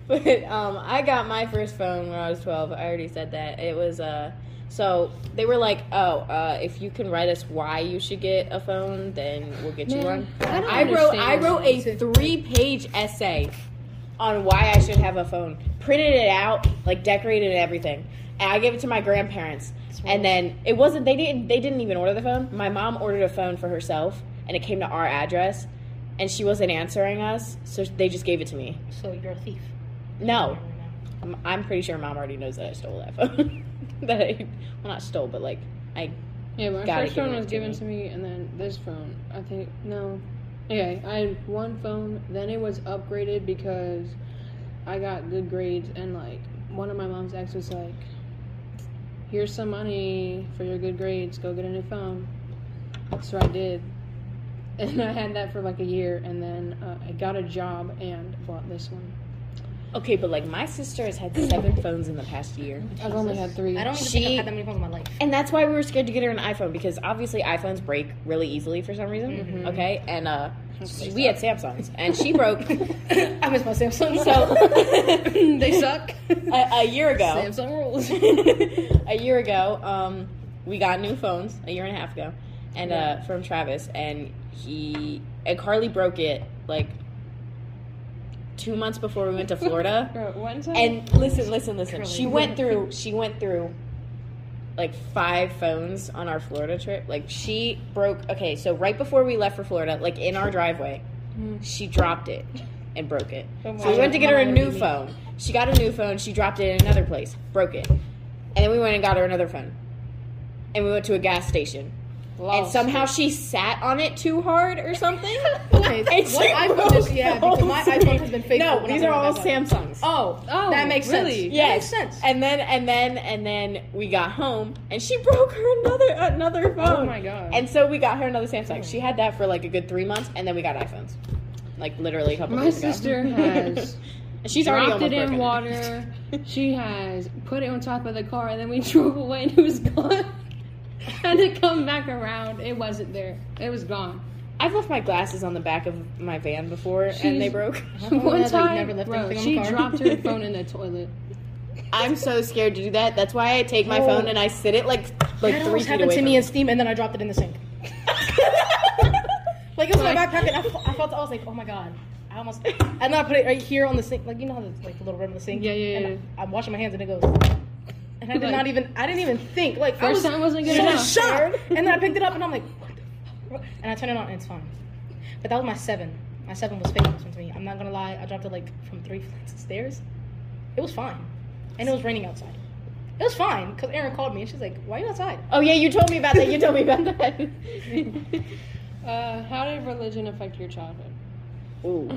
but um, I got my first phone when I was 12. I already said that. It was uh, so they were like, oh, uh, if you can write us why you should get a phone, then we'll get you one.
I
I wrote I wrote a three page essay on why I should have a phone. Printed it out, like decorated and everything. And I gave it to my grandparents. And then it wasn't they didn't they didn't even order the phone. My mom ordered a phone for herself and it came to our address and she wasn't answering us, so they just gave it to me.
so you're a thief.
No. I'm- I'm pretty sure mom already knows that I stole that phone. that I, well, not stole, but like I.
Yeah, my
Gotta
first phone was
to
given
me.
to me, and then this phone. I think no. Okay, I had one phone. Then it was upgraded because I got good grades, and like one of my mom's ex was like, "Here's some money for your good grades. Go get a new phone." So I did, and I had that for like a year, and then uh, I got a job and bought this one.
Okay, but like my sister has had seven phones in the past year.
I've only had three.
I don't even
She-
think I've had that many phones in my life.
And that's why we were scared to get her an iPhone because obviously iPhones break really easily for some reason. Okay, and uh, we had Samsungs, and she broke.
I miss my Samsung.
So
they suck.
a, a year ago,
Samsung rules.
a year ago, um, we got new phones a year and a half ago, and uh, from Travis, and he and Carly broke it like two months before we went to Florida.
One time.
And listen, listen, listen.
Curly.
She went through. She went through like five phones on our Florida trip. Like she broke. Okay, so right before we left for Florida, like in our driveway, mm-hmm. she dropped it and broke it.
Oh
so we went to get her a new phone. She got a new phone. She dropped it in another place, broke it, and then we went and got her another phone. And we went to a gas station. And somehow
it.
she sat on it too hard or something.
Okay,
And
what
she
iPhone is-
broke
yeah, because my iPhone has been faithful
No, these are all
been on that
Samsungs.
Oh,
Oh,
that makes
really?
sense. That makes sense.
And then and then and then we got home and she broke her another another oh phone.
Oh my God.
And so we got her another Samsung. Hmm. She had that for like a good three months and then we got iPhones. Like literally a couple
My
days ago.
sister has
And she's already
dropped it in
broken.
water. She has put it on top of the car, and then we drove away, and it was gone. Had to come back around. It wasn't there. It was gone.
I've left my glasses on the back of my van before and they broke.
One
has, like,
time,
never left
bro,
anything on
she
the car.
dropped her phone in the toilet.
I'm so scared to do that. That's why I take my
Oh.
phone and I sit it like like
that
three
almost
feet
happened
away
to me in Steam, and then I dropped it in the sink. Like it was in my backpack, and I, fe- I felt I was like, oh my god. I almost, and then I put it right here on the sink, like you know how there's like the little rim of the sink.
Yeah, yeah,
And
yeah.
I'm washing my hands, and it goes. And I did
Like-
not even, I didn't even think. Like I was
time wasn't good
so
enough.
shocked. And then I picked it up, and I'm like, what the fuck? And I turned it on, and it's fine. But that was my seven. My seven was faithful to me. I'm not gonna lie. I dropped it like from three flights of stairs. It was fine, and it was raining outside. It was fine because Erin called me, and she's like, "Why are you outside?"
Oh yeah, you told me about that. You told me about that.
Uh, how did religion affect your childhood?
Ooh.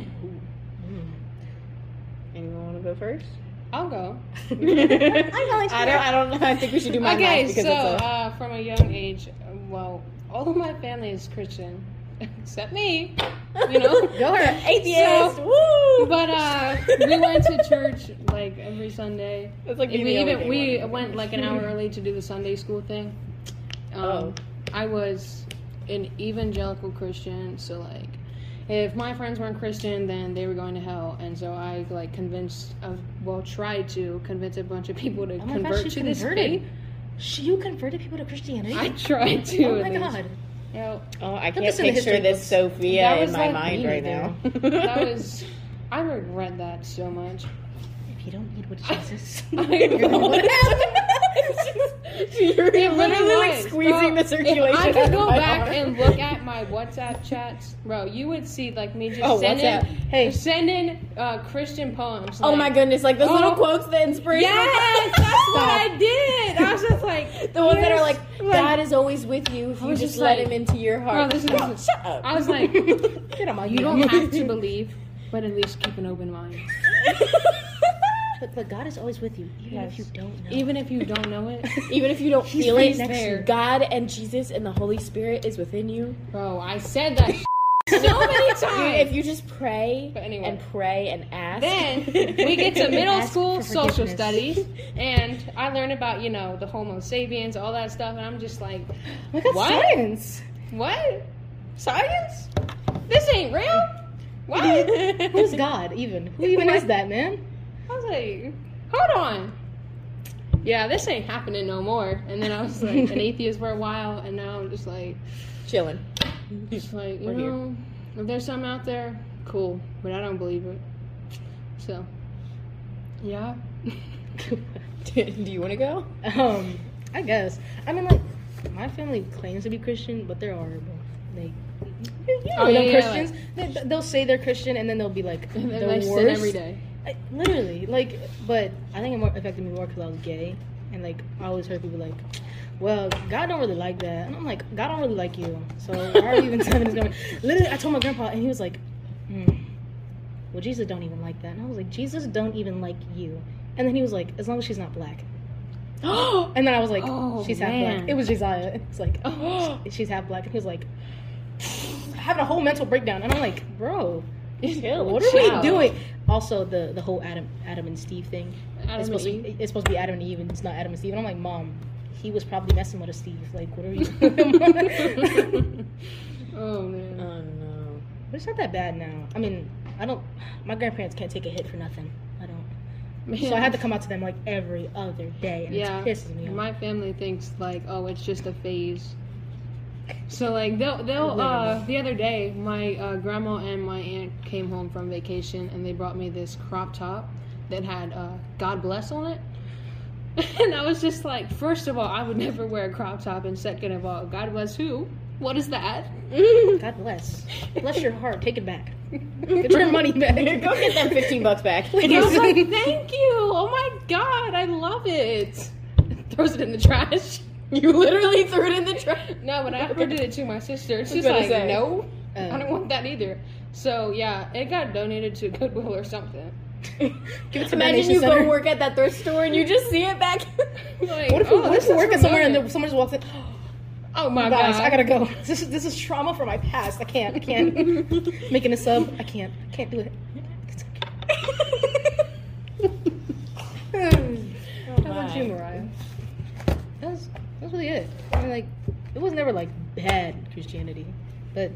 Anyone want to go first?
I'll go.
I don't. I don't know. I think we should do my
okay,
because
so
it's a,
uh, from a young age, well, all of my family is Christian, except me. You know,
Go her atheist.
So-
Woo!
But uh, we went to church like every Sunday.
It's like
we even we
one.
went like an hour early to do the Sunday school thing. Um,
Oh.
I was an evangelical Christian, so like, if my friends weren't Christian, then they were going to hell, and so I like convinced, uh, well, tried to convince a bunch of people to
Oh
convert
gosh,
to this
converted.
faith.
Sh- You converted people to Christianity.
I tried to.
oh my god.
You
Oh, I
Put
can't
this
picture this. Sophia
That
in my
like
mind
me
right now.
that was. I regret that so much.
If you don't eat with Jesus,
I
you're gonna
know.
go to hell.
You're
It
literally
really
like
was,
squeezing
bro.
the circulation.
If I could go back
arm.
and look at my WhatsApp chats, bro, you would see like me just
Oh,
sending,
WhatsApp.
Hey.
sending uh, Christian poems.
Oh my goodness! Like those
Oh.
little quotes, the inspiration.
Yes, that's what I did. I was just like
The ones that are
yes,
like, God is always with you if you just,
just
let
like,
him into your
Bro,
heart.
this is
Bro, shut up.
I was like,
Get on my
you don't have to believe, but at least keep an open mind.
But, but God is always with you, even
Yes.
if you don't know.
Even if you don't know it,
Even if you don't
He's
feel it,
next to.
God and Jesus and the Holy Spirit is within you.
bro, I said that so many times.
if you just pray
anyway.
and pray and ask,
Then we get to middle school social studies, and I learn about you know the Homo sapiens, all that stuff, and I'm just like,
God,
What?
science.
what? Science? This ain't real. What?
Who's God even? Who even is that, man?
Like, hold on. Yeah, this ain't happening no more. And then I was like an atheist for a while, and now I'm just like,
chilling.
just like you
We're here.
know, if there's some out there, cool, but I don't believe it. So, yeah.
Do you want to go?
Um, I guess. I mean, like, my family claims to be Christian, but they're horrible. Like,
Oh,
You know,
yeah, yeah,
Christians, they, they'll say they're Christian and then they'll be like the
they
worst.
every day.
I- literally, like, but I think it more affected me more because I was gay, and like I always heard people like, "Well, God don't really like that," and I'm like, "God don't really like you, so why are you even telling this?" Going literally, I told my grandpa, and he was like, hmm, "Well, Jesus don't even like that," and I was like, "Jesus don't even like you," and then he was like, "As long as she's not black," and then I was like,
Oh,
"She's half
man.
black." It was Josiah. It's like,
Oh.
she's half black, and he was like, having a whole mental breakdown, and I'm like, "Bro." What are we doing? Also, the the whole Adam Adam and Steve thing.
Adam
it's
and
supposed to be, it's supposed to be Adam and Eve, and it's not Adam and Steve. And I'm like, Mom, he was probably messing with a Steve. Like, what are you?
oh man.
Oh no.
but it's not that bad now. I mean, I don't. My grandparents can't take a hit for nothing. I don't. So I had to come out to them like every other day, and
Yeah,
it pisses me off.
my family thinks like, oh, it's just a phase. So like they'll they'll uh, the other day my uh, grandma and my aunt came home from vacation and they brought me this crop top that had uh, God bless on it. And I was just like, first of all, I would never wear a crop top, and second of all, God bless who? What is that?
God bless. Bless your heart. Take it back. Get your money back.
Go get that fifteen bucks back.
And I was like, thank you. Oh my god, I love it. Throws it in the trash.
You literally threw it in the trash.
No, but I offered it to my sister. She's
gonna
like,
say.
no,
Uh,
I don't want that either. So yeah, it got donated to Goodwill or something.
Give it to
Imagine you
Center.
go work at that thrift store and you just see it back.
Like,
What if you
oh,
what if you
is
work at somewhere and someone just walks in?
Oh my
Guys,
god,
I gotta go. This is this is trauma from my past. I can't. I can't. Making a sub. I can't. I can't do it.
How about you, Mariah?
That's really it. I mean, like, it was never like bad Christianity, but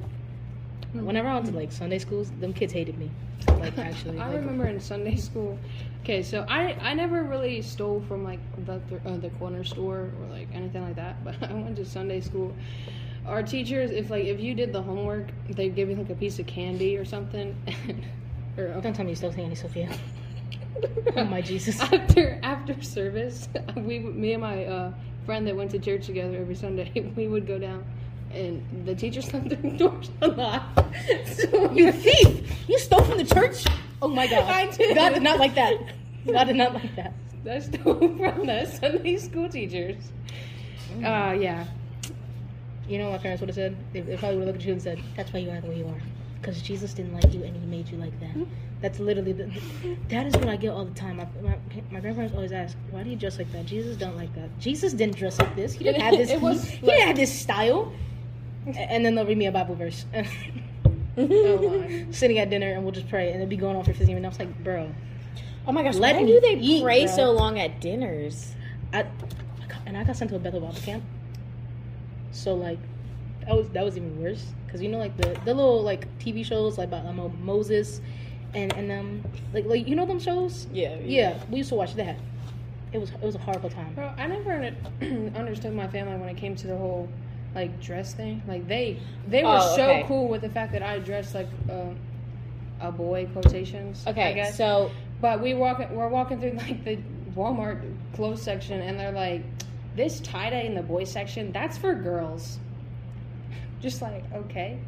whenever I went to like Sunday schools, them kids hated me. Like actually,
I
like,
remember in Sunday school. Okay, so I I never really stole from like the th- uh, the corner store or like anything like that. But I went to Sunday school. Our teachers, if like if you did the homework, they'd give you like a piece of candy or something. or
Don't tell me you still saying Sophia. Oh my Jesus.
after after service, we me and my uh, friend that went to church together every Sunday, we would go down, and the teachers left their doors unlocked. So
You thief! You stole from the church? Oh my God.
I did.
God did not like that. God did not like that.
I stole from the Sunday school teachers. Uh, yeah.
You know what my parents would have said? They, they probably would have looked at you and said, "That's why you are the way you are, because Jesus didn't like you and He made you like that." That's literally the, that is what I get all the time. My, my, my grandparents always ask, "Why do you dress like that?" Jesus don't like that. Jesus didn't dress like this. He didn't have this.
It was
he, he didn't have this style. And then they'll read me a Bible verse.
Oh.
Sitting at dinner and we'll just pray and it'll be going on for 15 minutes. I was like, bro,
Oh my gosh,
Let
why
me
do they
eat,
pray
bro.
so long at dinners?
I, and I got sent to a Bethel Bible camp. So like, that was that was even worse because you know like the the little like TV shows like about um, Moses, and and um like like you know them shows.
Yeah,
Yeah, we used to watch that. It was it was a horrible time.
Bro, I never understood my family when it came to the whole like dress thing. Like they they were
Oh,
so cool with the fact that I dressed like uh, a boy quotations. I
Okay,
guess.
so
But we walking we're walking through like the Walmart clothes section and they're like, this tie dye in the boys section, that's for girls. Just like, okay.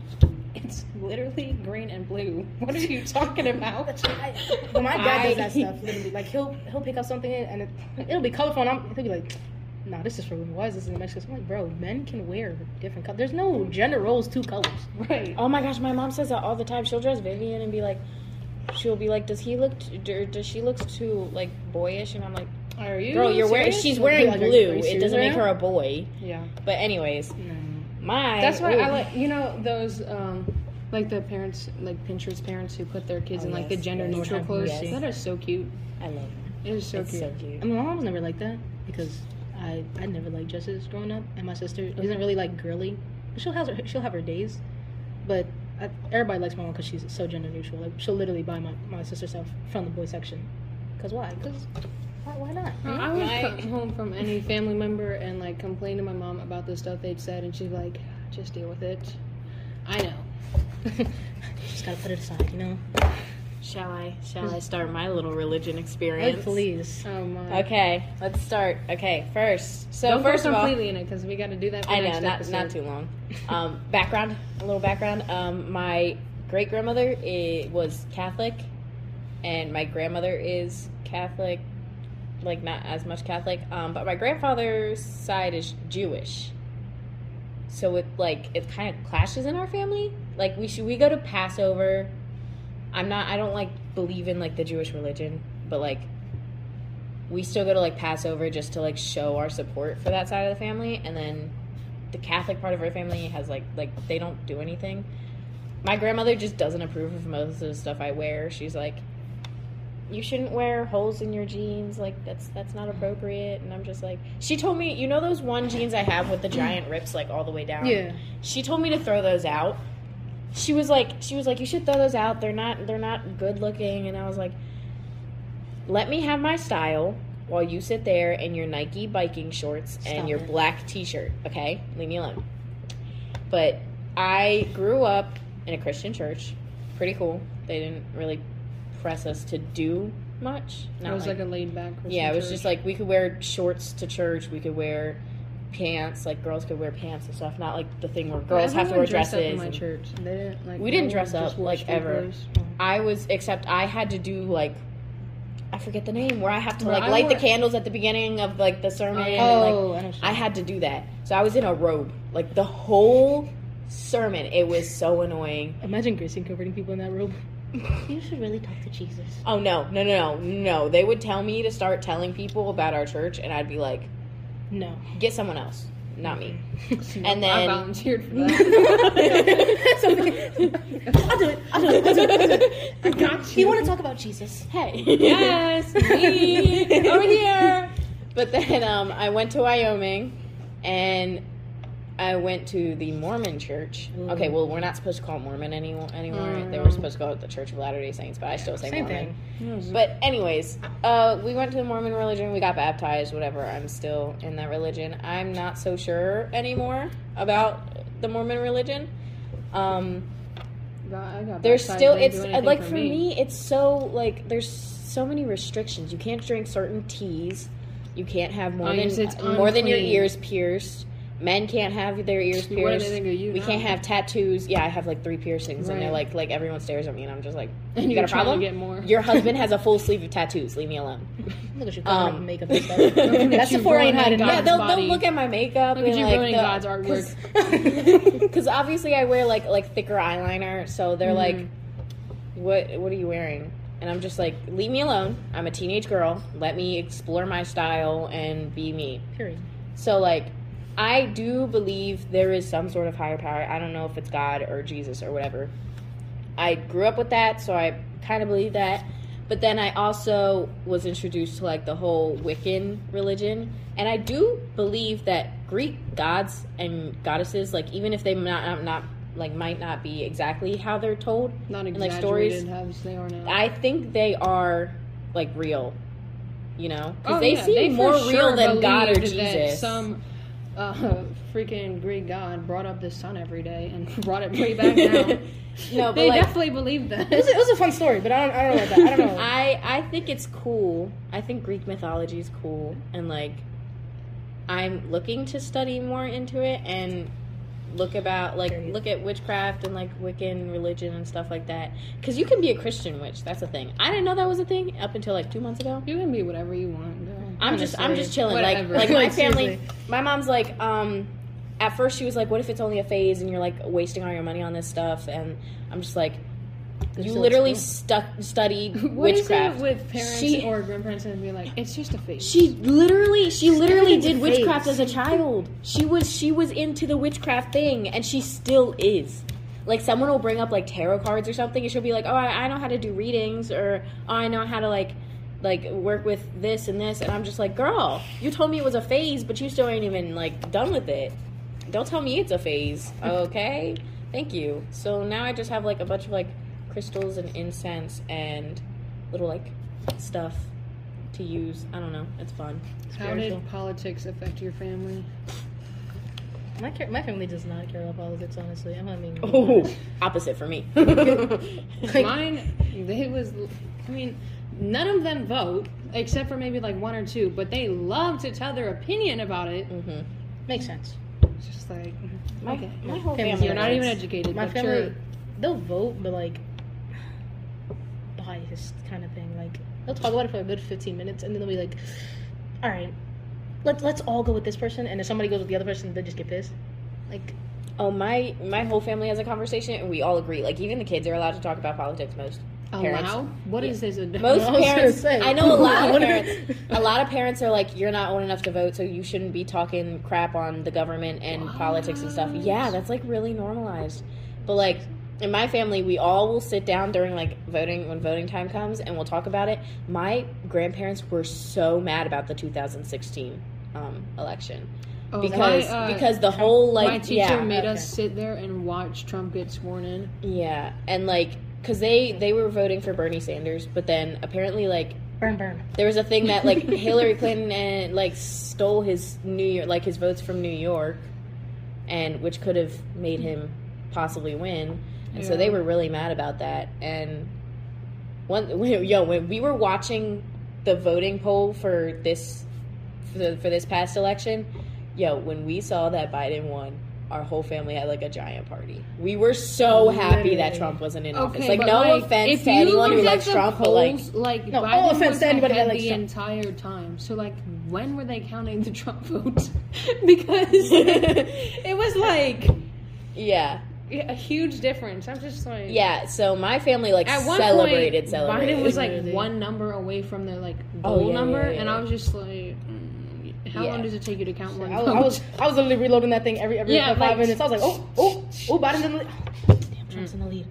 It's literally green and blue. What are you talking about?
I, but my dad does that stuff. Literally, like he'll he'll pick up something and it, it'll be colorful, and I'm, he'll be like, "Nah, this is for women. Why is this in the Mexican?" I'm like, "Bro, men can wear different colors. There's no gender roles, two colors."
right.
Oh my gosh, my mom says that all the time. She'll dress Vivian and be like, she'll be like, does he look, t- does she look too like boyish? And I'm like,
Are you
girl, you're wearing. She's wearing
are
blue. It doesn't make her a boy.
Yeah.
But anyways,
No.
My
That's why
ooh.
I like you know those um like the parents like Pinterest parents who put their kids
Oh,
in like the gender
yes.
neutral
Yes.
clothes.
Yes.
That is so cute.
I love
It is
it.
so
it's
cute.
so cute.
I mean, my mom was never like that because I I never liked dresses growing up, and my sister isn't really like girly. She'll have her she'll have her days, but I, everybody likes my mom because she's so gender neutral. Like she'll literally buy my, my sister stuff from the boy section. Cause why? Cause why, why not?
I would
My-
come home from any family member and like complain to my mom about the stuff they'd said, and she's like, "Just deal with it." I know.
Just gotta put it aside, you know.
Shall I? Shall I start my little religion
Oh,
experience?
please.
Oh my.
Okay, let's start. Okay, first. So
Don't
first
go
of all,
completely in it because we got to do that. For
I know,
next
not
episode.
not too long. Um, background, a little background. Um, my great grandmother was Catholic, and my grandmother is Catholic, like not as much Catholic. Um, but my grandfather's side is Jewish, so it like it kind of clashes in our family. Like we should we go to Passover. I'm not. I don't like believe in like the Jewish religion, but like we still go to like Passover just to like show our support for that side of the family, and then the Catholic part of our family has like like they don't do anything. My grandmother just doesn't approve of most of the stuff I wear. She's like, "You shouldn't wear holes in your jeans. Like that's that's not appropriate." And I'm just like, she told me, you know those one jeans I have with the giant mm. rips like all the way down.
Yeah.
She told me to throw those out. She was like, she was like, you should throw those out. They're not they're not good looking. And I was like, let me have my style while you sit there in your Nike biking shorts and your
it.
black t-shirt. Okay, leave me alone. But I grew up in a Christian church. Pretty cool. They didn't really press us to do much.
It
Not
was like, a laid back.
yeah, it was just like we could wear shorts to church. We could wear pants. Like girls could wear pants and stuff. Not like the thing where girls have to wear dresses.
Up in my
and-
church. They didn't like.
We didn't dress up, like, ever.
clothes.
I was except I had to do like I forget the name where I have to
Well,
like
I
light the candles at the beginning of like the sermon.
Oh,
and, like,
I.
I had to do that. So I was in a robe like the whole sermon. It was so annoying.
Imagine Kristen converting people in that robe.
You should really talk to Jesus. Oh no, no, no, no, no! They would tell me to start telling people about our church, and I'd be like,
No.
"Get someone else, not me."
No,
then
I volunteered for that.
I'll do it. I'll do it. I'll do it.
I got you.
You want to talk about Jesus?
hey,
Yes, me over here.
But then um, I went to Wyoming, and I went to the Mormon church. Okay, well, we're not supposed to call it Mormon any- anymore. They were supposed to call it the Church of Latter Day Saints, but I still say
Same
Mormon.
thing.
But anyways, uh, we went to the Mormon religion. We got baptized. Whatever. I'm still in that religion. I'm not so sure anymore about the Mormon religion. Um,
I got
there's still it's uh, like for me. it's so like there's so many restrictions. You can't drink certain teas. You can't have more
Oh,
than more than your ears pierced. Men can't have their ears pierced.
you
we
now?
can't have tattoos. Yeah, I have like three piercings, and they're like like everyone stares at me, and I'm just like,
And
you got a problem?
get more.
Your husband has a full sleeve of tattoos. Leave me alone.
Look at you covering
Um,
makeup and stuff. That's
you
ain't
ruining
hiding
yeah, they'll, they'll look at my makeup
Look at you
like
ruining
the-
God's artwork.
Because obviously I wear like like thicker eyeliner, so they're like,
Mm-hmm.
"What what are you wearing?" And I'm just like, "Leave me alone. I'm a teenage girl. Let me explore my style and be me."
Period.
So like, I do believe there is some sort of higher power. I don't know if it's God or Jesus or whatever. I grew up with that, so I kind of believe that. But then I also was introduced to like the whole Wiccan religion, and I do believe that Greek gods and goddesses, like even if they not not like might not be exactly how they're told,
Not
like, stories-
they.
I think they are like real. You know, because
Oh,
they
yeah,
seem
for
more
sure
real than God or Jesus.
Some uh, freaking Greek god brought up the sun every day and brought it way back down.
no, but
they
like,
definitely believe that.
It was, it was a fun story, but I don't, I don't know about that. I don't know.
I I think it's cool. I think Greek mythology is cool, and like, I'm looking to study more into it and look about like
Period.
look at witchcraft and like Wiccan religion and stuff like that. Because you can be a Christian witch. That's a thing. I didn't know that was a thing up until like two months ago.
you can be whatever you want. girl.
I'm just I'm just chilling.
whatever.
Like like my family, my mom's like um. At first, she was like, "What if it's only a phase and you're like wasting all your money on this stuff?" And I'm just like,
They're
"You literally stuck studied
What is
witchcraft
it with parents
She-
or grandparents and be like, it's just a phase.
She literally, she literally did witchcraft
phase.
as a child. She was, she was into the witchcraft thing, and she still is. Like someone will bring up like tarot cards or something, and she'll be like, "Oh, I, I know how to do readings," or "Oh, I know how to like, like work with this and this," and I'm just like, "Girl, you told me it was a phase, but you still ain't even like done with it. Don't tell me it's a phase, okay? Thank you." So now I just have like a bunch of like crystals and incense and little like stuff to use. I don't know. It's fun.
How did politics affect your family?
My ca- my family does not care about politics. Honestly, i'm mean,
Oh, opposite for me.
like,
Mine, it was, I mean, none of them vote except for maybe like one or two, but they love to tell their opinion about it.
Mm-hmm.
makes sense.
It's just like,
My,
okay,
my whole
Family,
family.
you're not even educated.
My
but
family,
you're-
they'll vote, but like biased kind of thing. Like they'll talk about it for a good fifteen minutes, and then they'll be like, "All right, let's let's all go with this person," and if somebody goes with the other person, they just get pissed. Like,
Oh, my my whole family has a conversation, and we all agree. Like even the kids are allowed to talk about politics. Most parents.
allowed. What is this?
Most
I
parents. I know a lot of parents. A lot of parents are like, "You're not old enough to vote, so you shouldn't be talking crap on the government and politics and stuff." Yeah, that's like really normalized. But like in my family, we all will sit down during like voting when voting time comes, and we'll talk about it. My grandparents were so mad about the 2016 um, election
Oh,
because
my, uh,
because the whole like
my teacher
yeah
made
Okay.
us sit there and watch Trump get sworn in.
yeah and like because they they were voting for Bernie Sanders, but then apparently like
burn, burn.
There was a thing that like Hillary Clinton and like stole his New York like his votes from New York, and which could have made him possibly win. And so they were really mad about that. And one yo when we were watching the voting poll for this for, the, for this past election, yo when we saw that Biden won. Our whole family had like a giant party. We were so happy that Trump wasn't in office.
Okay,
Like,
but,
no
like,
offense
if
to
you
anyone who
look at
likes
the
Trump, but like,
polls, like
No,
Biden
all offense
was
to anybody that likes
the
Trump.
entire time. So like, when were they counting the Trump votes? because it was like
yeah,
a huge difference. I'm just like,
Yeah, so my family like
At one
celebrated,
point,
celebrated.
Biden was like one number away from the like
Oh,
goal
yeah,
number,
yeah,
and
yeah.
I was just like, mm, how
Yeah.
long does it take you to count one?
I was. I was I was literally reloading that thing every every
Yeah,
five
like-
minutes. I was like, oh oh oh, Biden's in the lead. Damn, Trump's mm. in the lead.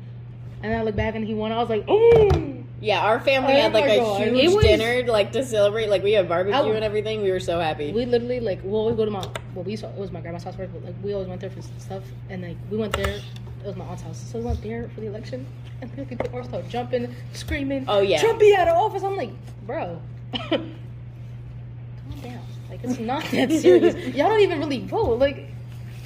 And then I look back and he won. I was like, oh.
yeah, our family
Oh
had like a
God.
huge
was-
dinner like to celebrate. Like we had barbecue
I-
and everything. We were so happy.
We literally like we always go to my well we saw it was my grandma's house first, but like we always went there for stuff and like we went there. It was my aunt's house, so we went there for the election. And people people started jumping, screaming.
Oh, yeah.
Trump be out of office. I'm like, bro, calm down. Like it's not that serious. Y'all don't even really vote. Like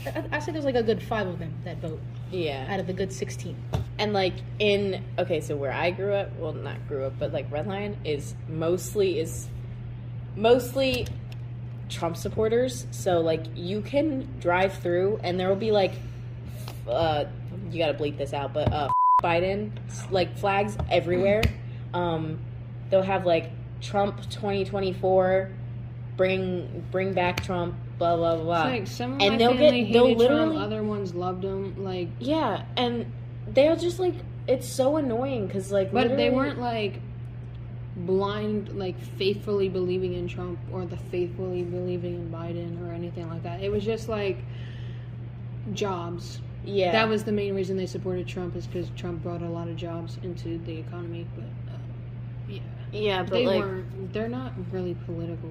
I, I say there's like a good five of them that vote
yeah,
out of the good sixteen.
and like in okay, so where I grew up, well, not grew up, but like Red Lion is mostly is mostly Trump supporters. So like you can drive through and there will be like uh you got to bleep this out, but uh Biden like flags everywhere. Um they'll have like Trump 2024 bring bring back Trump blah blah blah.
It's like some of
And
my
they'll
family
get- they'll
hated Trump,
literally-
other ones loved him. Like,
yeah, and they're just like it's so annoying cuz like
but they weren't like blind, like faithfully believing in Trump or the faithfully believing in Biden or anything like that. It was just like jobs.
yeah.
That was the main reason they supported Trump is because Trump brought a lot of jobs into the economy. But uh, yeah,
yeah, but
they
like
weren't. They're not really political.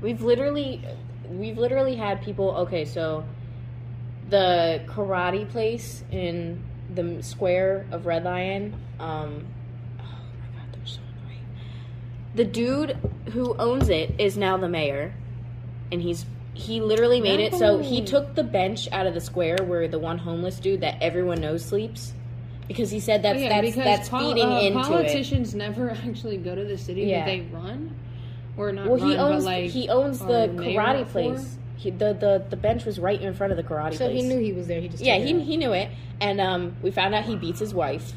We've literally, we've literally had people. Okay, so the karate place in the square of Red Lion. Um, oh my god, they're so annoying. The dude who owns it is now the mayor, and he's he literally made it so he took the bench out of the square where the one homeless dude that everyone knows sleeps. Because he said that's
Oh, yeah,
that's that's
pol-
feeding
uh,
into it.
politicians never actually go to the city
Yeah.
that they run, or not.
Well,
run,
he owns
but like
he owns the karate place. He, the, the the bench was right in front of the karate place.
So
place.
he knew he was there. He just
Yeah, he he knew it, and um, we found out he beats his wife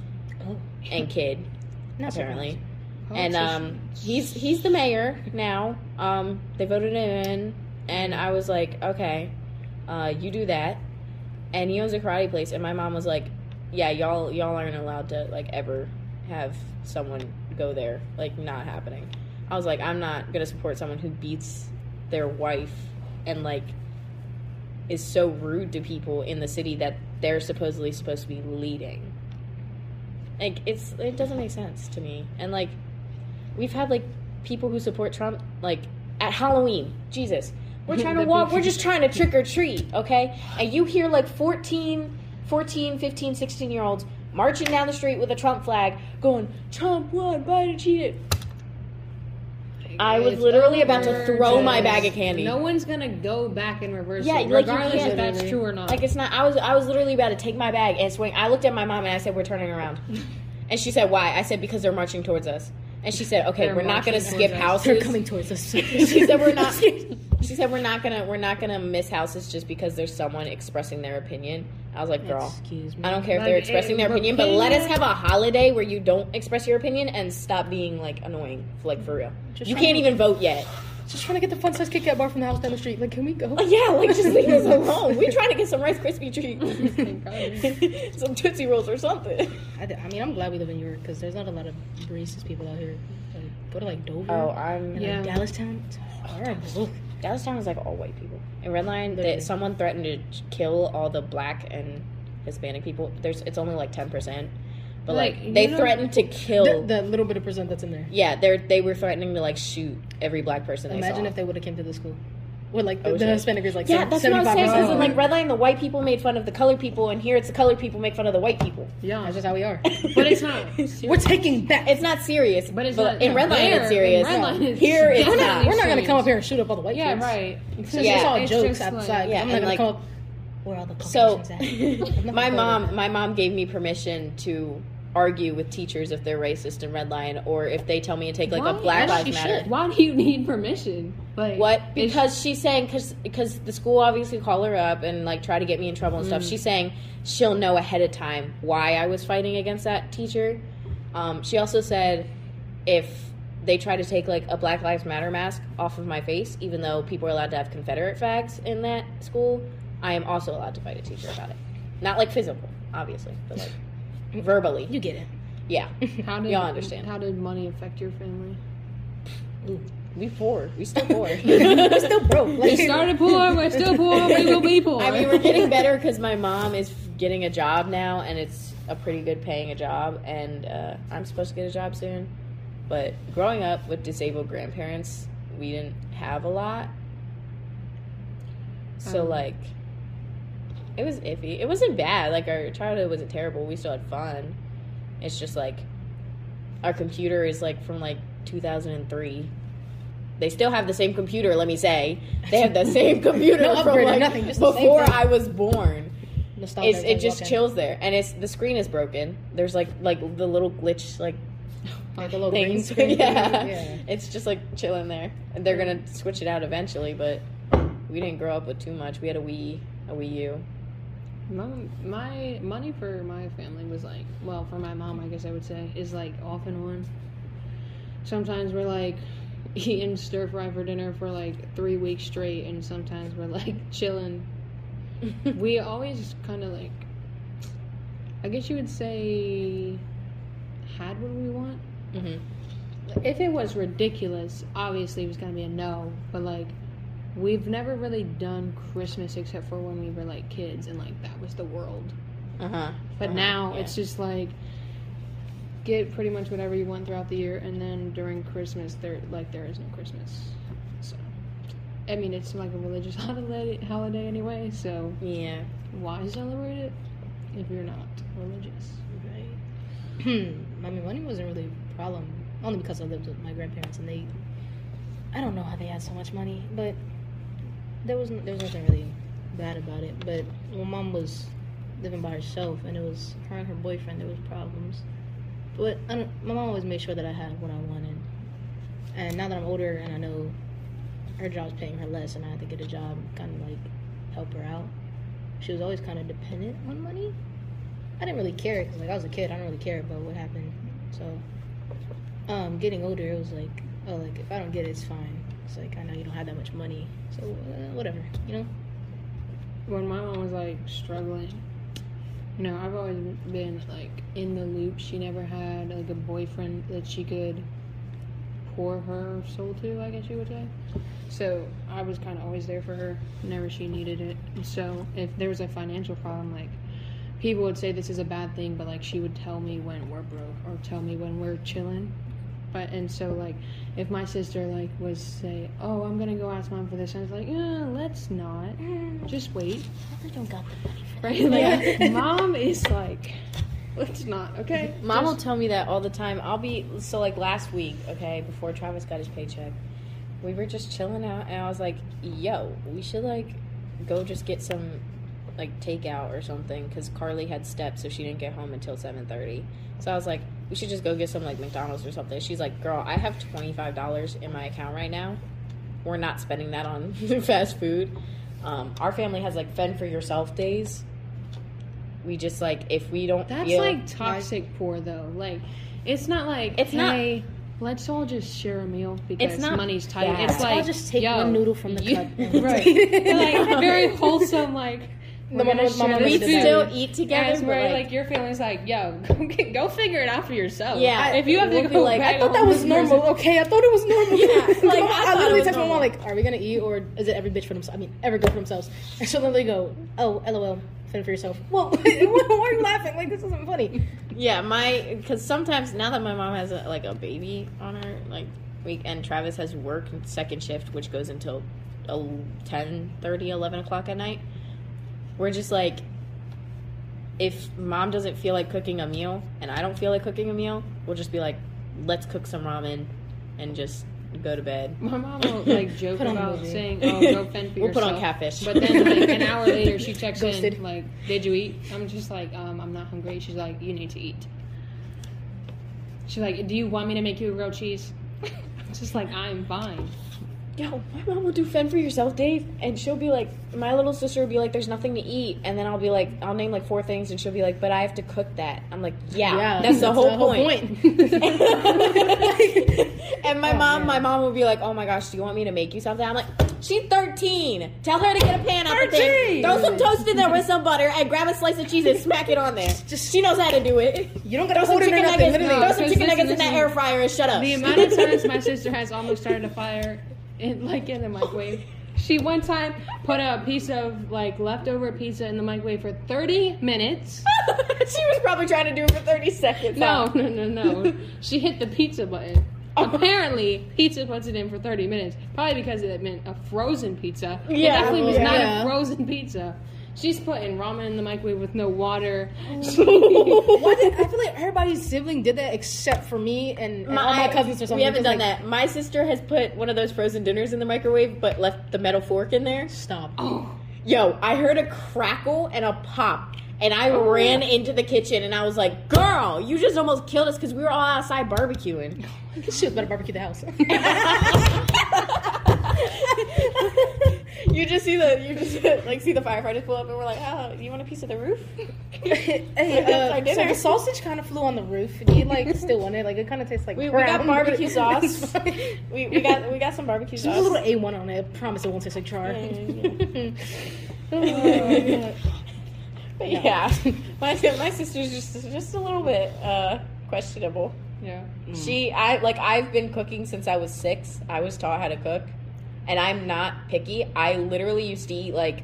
Oh,
and kid
not
apparently,
surprised.
and um, he's he's the mayor now. Um, they voted him in, and I was like, okay, uh, you do that, and he owns a karate place, and my mom was like, yeah, y'all y'all aren't allowed to like ever have someone go there, like not happening. I was like, I'm not gonna support someone who beats their wife and like is so rude to people in the city that they're supposedly supposed to be leading. Like it's it doesn't make sense to me. And like we've had like people who support Trump like at Halloween. Jesus. We're trying to walk, we're just trying to trick or treat, okay? And you hear like 14, 14, 15, 16 year olds marching down the street with a Trump flag going, Trump won, Biden cheated. I was
It's
literally about to throw my bag of candy.
No one's gonna go back and reverse
Yeah,
it,
like, you
regardless
can't-
if that's true or not.
Like it's not. I was I was literally about to take my bag and swing. I looked at my mom and I said, "We're turning around," and she said, "Why?" I said, "Because they're marching towards us." And she said, "Okay,
They're
we're not going to skip
towards us.
They're coming towards us.
she said, "We're not." She said, "We're not gonna we're not gonna miss houses just because there's someone expressing their opinion." I was like, "Girl."
Excuse me.
I don't care if
Like,
they're expressing their opinion, but let us have a holiday where you don't express your opinion and stop being like annoying, like for real.
Just
you can't
to-
even vote yet.
Just trying to get the fun size Kit Kat bar from the house down the street. Like, can we go?
Like, yeah, like just leave us alone. We're trying to get some Rice Krispie treats, some Tootsie Rolls or something.
I, I mean, I'm glad we live in York because there's not a lot of racist people out here. Like, go to like Dover
Oh, I'm
and
Yeah.
like Dallastown. It's horrible.
Dallastown is like all white people. In Red
Lion,
that someone threatened to kill all the black and Hispanic people. There's it's only like ten percent, but like,
Like,
they threatened to kill.
The, that little bit of percent that's in there.
yeah, they they were threatening to like shoot every black person. They
Imagine if they would have came to the school. With like the,
Oh,
the
shit.
Hispanic is like
Yeah, that's what I'm saying. 'cause in
75%.
like Red Lion, the white people made fun of the colored people, and here it's the colored people make fun of the white people.
yeah,
That's just how we are.
but it's not.
We're taking back.
It's not serious,
But it's not-
in
yeah,
Red Lion
there,
it's serious.
in Red Lion it's
here it's
definitely
not.
We're not gonna come up here and shoot up all the white people.
yeah,
kids.
right.
It's,
Yeah.
it's all
It's
jokes
just
outside.
like-
Yeah,
I'm not
and
gonna
like-
come up. Where all the
So,
at?
My mom, my mom gave me permission to argue with teachers if they're racist in Red Lion, or if they tell me to take like a Black Lives
she
Matter.
should.
Why do you need permission? Like
What? Because she's saying because because the school obviously call her up and like try to get me in trouble and
Mm.
stuff. She's saying she'll know ahead of time why I was fighting against that teacher. Um, she also said if they try to take like a Black Lives Matter mask off of my face, even though people are allowed to have Confederate flags in that school, I am also allowed to fight a teacher about it. Not like physical, obviously, but like verbally.
You get it.
Yeah,
how did
y'all understand.
How did money affect your family?
we poor. We still poor.
We're still broke.
We started poor. We're still poor. We will be poor.
I mean, we're getting better because my mom is getting a job now, and it's a pretty good paying a job, and uh, I'm supposed to get a job soon. But growing up with disabled grandparents, we didn't have a lot. So
Um.
like, it was iffy. It wasn't bad. Like our childhood wasn't terrible. We still had fun. It's just like our computer is like from like 2003. They still have the same computer. Let me say, they have the same computer
No
from like
nothing,
before. I was born. It just chills there, and it's the screen is broken. There's like like the little glitch like
Like the little green
things.
screen.
yeah.
yeah.
it's just like chilling there. And they're gonna switch it out eventually, but we didn't grow up with too much. We had a Wii, a Wii U.
My, my money for my family was like, well, for my mom, I guess I would say, is like off and on. Sometimes we're like eating stir fry for dinner for like three weeks straight, and sometimes we're like chilling. we always kind of like, I guess you would say, had what we want.
hmm
If it was ridiculous, obviously it was gonna be a no. But like, we've never really done Christmas except for when we were like kids, and like that was the world.
Uh huh.
But
Uh-huh,
now
yeah.
it's just like get pretty much whatever you want throughout the year, and then during Christmas, there like there is no Christmas. So, I mean, it's like a religious holiday holiday anyway. So
Yeah.
why celebrate it if you're not religious?
Right. I mean, money wasn't really a problem, only because I lived with my grandparents and they. I don't know how they had so much money, but there was there was nothing really bad about it. But when mom was living by herself and it was her and her boyfriend, there was problems. But my mom always made sure that I had what I wanted. And now that I'm older and I know her job's paying her less, and I had to get a job, kind of like help her out. She was always kind of dependent on money. I didn't really care because like I was a kid. I don't really care about what happened. So, um, getting older, it was like, oh, like if I don't get it, it's fine. It's like I know you don't have that much money, so uh, whatever, you know.
when my mom was like struggling, you know, I've always been like in the loop. She never had like a boyfriend that she could pour her soul to, I guess you would say. So I was kind of always there for her whenever she needed it. So if there was a financial problem, like people would say this is a bad thing, but like she would tell me when we're broke or tell me when we're chilling. But and so like if my sister like was say, oh, I'm gonna go ask mom for this, I was like, yeah, let's not. Just wait
I don't got the money
right? Like, mom is like, Let's not, okay?
Mom will tell me that all the time. I'll be so like last week, okay, before Travis got his paycheck, we were just chilling out, and I was like, "Yo, we should like go just get some like takeout or something," because Carly had steps, so she didn't get home until seven thirty. So I was like, "We should just go get some like McDonald's or something." She's like, "Girl, I have twenty five dollars in my account right now. We're not spending that on fast food. Um, our family has like fend for yourself days." We just like if we don't
That's
feel
like toxic poor though. Like, it's not like
It's not-
hey, let's all just share a meal because it's
not
money's tight.
bad.
It's
Let's
like
I'll just take
yo,
one noodle from the
you-
cup.
right? like very wholesome. Like
No,
we're
my
gonna
mom- my
share
mom
this
we
did
food.
still eat together,
Yes,
but
where
like,
like, your family's like, yo, go, get, go figure it out for yourself.
Yeah,
if you have
we'll
to
be
go
like, I
I thought that was
with this
normal. Okay, I thought it was normal.
Yeah, like, I
I, literally
was
text my mom like, "Are we gonna eat or is it every bitch for themselves? I mean, every girl for themselves." And she'll literally go, "Oh, lol, fend for yourself." Well, why are you laughing? Like this isn't funny.
yeah, my because sometimes now that my mom has a, like a baby on her, like week, and Travis has work second shift, which goes until 10, 30, 11 o'clock at night. We're just like, if mom doesn't feel like cooking a meal and I don't feel like cooking a meal, we'll just be like, let's cook some ramen and just go to bed.
My mom will like joke
Put on a
about saying, "Oh, go fend for
We'll put on catfish.
But then, like an hour later, she checks
Ghosted.
in, like, "Did you eat?" I'm just like, um, "I'm not hungry." She's like, "You need to eat." She's like, "Do you want me to make you a grilled cheese?" I'm just like, "I'm fine."
Yo, my mom will do fend for yourself, Dave, and she'll be like, my little sister will be like, "There's nothing to eat," and then I'll be like, I'll name like four things, and she'll be like, "But I have to cook that." I'm like, "Yeah, that's, the whole point." and my
Oh,
mom,
man.
my mom will be like, "Oh my gosh, do you want me to make you something?" I'm like, "She's 13. Tell her to get a pan out the thing,
13.
throw some toast in there with some butter, and grab a slice of cheese and smack it on there. Just she knows how to do it.
You don't
Throw
gotta
some
hold it or
chicken
nothing.
nuggets,
Literally,
throw some chicken
this-
nuggets in
this
that
is-
air fryer and shut up.
The amount of times my sister has almost started a fire, in like in the microwave. She one time put a piece of like leftover pizza in the microwave for 30 minutes.
she was probably trying to do it for 30 seconds.
No,
huh?
no, no, no. She hit the pizza button.
Oh.
Apparently, pizza puts it in for 30 minutes. Probably because it meant a frozen pizza.
Yeah, It
definitely was not a frozen pizza. She's putting ramen in the microwave with no water. Oh.
Why did, I feel like everybody's sibling did that except for me and, and all my cousins or something.
We haven't done
like,
that. My sister has put one of those frozen dinners in the microwave, but left the metal fork in there.
Stop.
Oh,
Yo, I heard a crackle and a pop, and I
Oh.
ran into the kitchen, and I was like, "Girl, you just almost killed us because we were all outside barbecuing."
she was Shit, better barbecue the house.
you just see the you just like see the firefighters pull up, and we're like, "Oh, do you want a piece of the roof?"
hey, uh, so the sausage kind of flew on the roof. Do you like still want it? Like it kind of tastes like
We, we got barbecue sauce. we, we got we got some barbecue
Just
sauce.
a little A one on it. I promise it won't taste like char.
Yeah,
Oh,
But yeah, my my sister's just just a little bit uh, questionable.
yeah.
She, I like, I've been cooking since I was six. I was taught how to cook, and I'm not picky. I literally used to eat like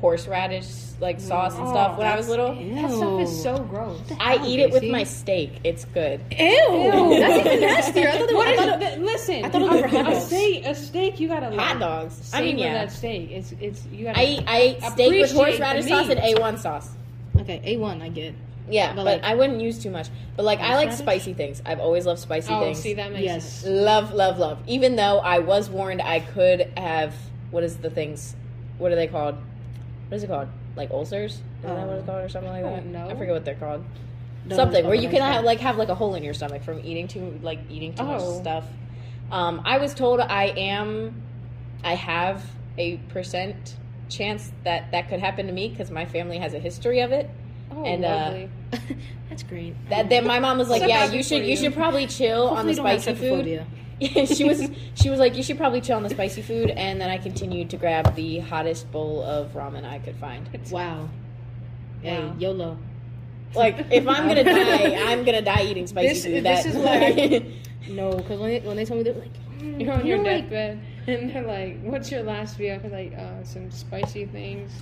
horseradish, like sauce and stuff when I was little.
That stuff is so gross.
I eat it with my steak. It's good.
Ew, that's even nastier. I thought, they were, I thought
it? Listen,
I thought it was for
a, steak. A steak, you gotta
Hot
like,
dogs. I mean, yeah.
that steak. It's it's you gotta.
I eat I eat steak with horseradish sauce and. A1 sauce.
Okay, A one I get.
Yeah,
But,
but,
like-
I wouldn't use too much. But like, I like spicy things. I've always loved spicy
oh,
things.
see that makes
Yes.
sense.
Love, love, love. Even though I was warned I could have what is the things? What are they called? What is it called? Like ulcers? Is that what it's called or something like that?
don't.
I forget what they're called.
Don't
something where you can
like
have, like have like a hole in your stomach from eating too like eating too much
Oh.
stuff. Um, I was told I am, I have a percent chance that that could happen to me because my family has a history of it.
Oh,
And, uh.
That's great.
That then my mom was like,
So
"Yeah, you should you.
you.
should probably chill on the
Hopefully don't have
spicy food." she was she was like, "You should probably chill on the spicy food," and then I continued to grab the hottest bowl of ramen I could find.
Wow. Hey,
Wow.
YOLO.
Like, if I'm gonna die, I'm gonna die eating spicy
This-
food.
this
That-
is why No, because when they, when they told me they were like, mm,
You're on
you
your
like,
deathbed, and they're like, "What's your last meal?" I'm like, uh, "Some spicy things."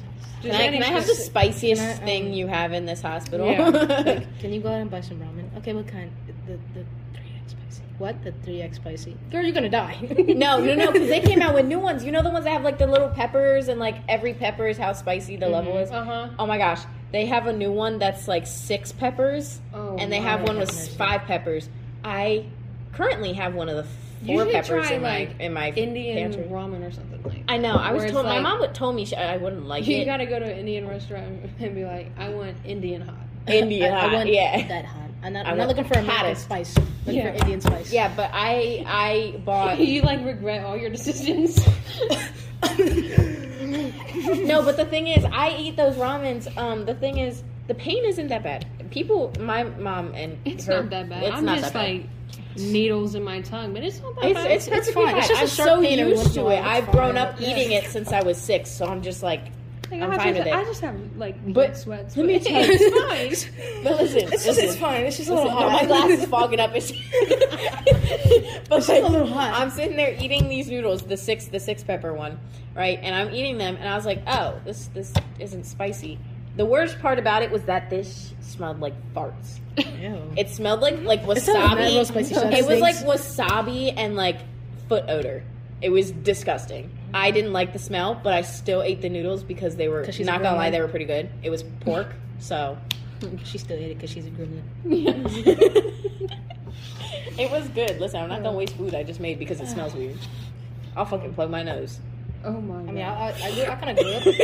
Can I, can I have the spiciest
I, um,
thing you have in this hospital?
Yeah.
like, can you go out and buy some ramen? Okay, what kind? The the three X spicy. What? The three X spicy. Girl, you're gonna die.
no, no, no, because they came out with new ones. You know the ones that have like the little peppers and like every pepper is how spicy the level is.
Uh huh.
Oh my gosh, They have a new one that's like six peppers,
Oh,
and they
my
have one with five peppers. I currently have one of the four peppers
try,
in my
like,
in my
Indian
pantry.
ramen or something like.
I know. I was told my mom would told me she, I wouldn't like
You
it.
You gotta go to an Indian restaurant and be like, I want Indian hot.
Indian
I,
hot,
I want
yeah.
that hot. I'm not, I'm not looking for American spice. Looking
Yeah.
for Indian spice.
Yeah, but I I bought
you like regret all your decisions.
no, but the thing is, I eat those ramens. Um, the thing is, the pain isn't that bad. People, my mom and
It's
her,
not that bad.
It's
I'm
not
just
that bad.
like neit's in my tongue, but it's not that
It's,
bad.
it's perfectly
fine.
fine.
It's just a
I'm
sharp
so
pain
used to it. I've
It's
grown up
Yeah.
eating it since I was six, so I'm just like,
Like,
I'm
I
fine with it.
I just have like
But
sweats.
let me tell you-
it's fine.
but listen,
It's just, it's fine. It's just a little hot.
my glass is fogging up. It's but
It's just a little hot.
I'm sitting there eating these noodles, the six, the six pepper one, right? And I'm eating them, and I was like, oh, this this isn't spicy. The worst part about it was that this smelled like farts.
Ew.
It smelled like like
sounds mad
wasabi.
spicy,
It was like wasabi and like foot odor. It was disgusting. I didn't like the smell, but I still ate the noodles because they were
she's
not gonna lie, they were pretty good. It was pork, so
She still ate it because she's a gremlin.
it was good. Listen, I'm not gonna waste food I just made because it smells weird. I'll fucking plug my nose.
Oh my
I mean,
god.
I, I, I, I kind of grew up.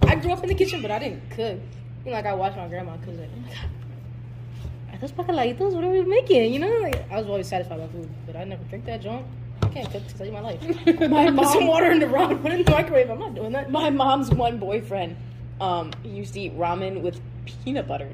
I grew up in the kitchen, but I didn't cook. You know, like I watched my grandma cook. Like, oh my god, are those bacalaitos? What are we making? You know, like I was always satisfied by food, but I never drink that junk. I can't cook to save my life.
My
Put some
mom,
water in the ramen, put it in the microwave. I'm not doing that.
my mom's one boyfriend, um, used to eat ramen with peanut butter.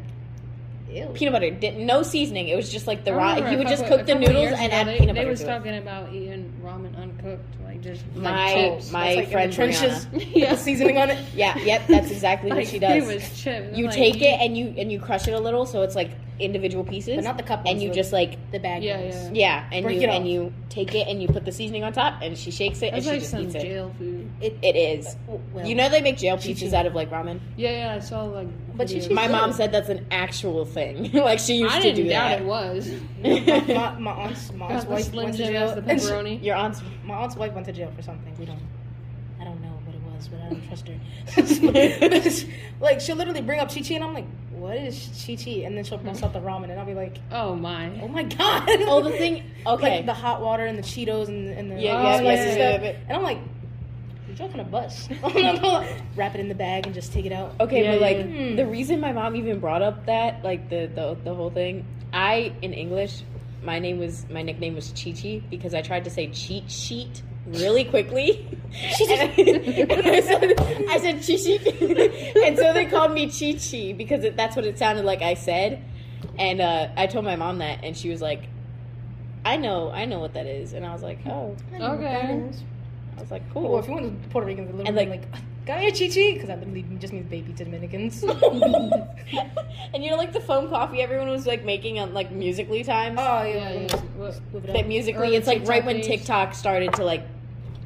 Ew.
Peanut butter, did, no seasoning. It was just like the
I
raw.
remember
He
a
would just cook the noodles and
ago,
add
they,
peanut
They
butter
was
to it.
talking about eating ramen uncooked, like just
My
like chips.
my
like the
friend
trenches.
Brianna.
yeah,
Put seasoning on it.
Yeah, yep, that's exactly what
like,
she
It
does.
was chips.
You
like,
take it and you and you crush it a little, so it's like individual pieces.
But not the cup
And you just like
The bag.
Yeah, yeah.
yeah, and
Break
you and you take it and you put the seasoning on top, and she shakes it
That's
and she just
some
eats it.
jail food.
It,
It is.
Oh,
you know they make jail
She
pieces
cheated.
out of like ramen.
Yeah, yeah, I saw like.
But she-
videos.
she-
My mom said that's an actual thing. like she used
I
to
didn't
do
doubt
that.
it was.
my, my, my aunt's my aunt's
Got the
wife went to jail.
the
and she-
pepperoni.
Your aunt's
My aunt's wife went to jail for something. We don't. I don't know what it was, but I don't trust her. like she'll literally bring up Chi Chi, and I'm like, "What is Chi Chi?" And then she'll bust out the ramen, and I'll be like,
Oh my.
"Oh my god!"
Oh, the thing. Okay.
like the hot water and the Cheetos and, and the
Yeah,
uh,
yeah,
spicy
yeah,
stuff.
yeah, yeah.
And I'm like, "You're joking a bus." Wrap it in the bag and just take it out.
Okay,
Yeah,
but like
yeah.
The reason my mom even brought up that, like the, the the whole thing, I in English, my name was my nickname was Chi Chi because I tried to say cheat sheet really quickly. And I said, I said Chi Chi, and so they called me Chi Chi because it, that's what it sounded like I said. And uh, I told my mom that, and she was like, "I know, I know what that is." And I was like, "Oh,"
Okay.
I was like,
Well,
"Cool."
if you want to Puerto Ricans, literally
And,
like,
like-
like "Come here, Chi Chi," because that literally just means baby to Dominicans.
and you know, like the foam coffee everyone was like making on like Musical.ly times.
Oh
Yeah,
yeah,
yeah. What-
Whip it
that Musical.ly
Or
it's
the
like right when
page.
TikTok started to like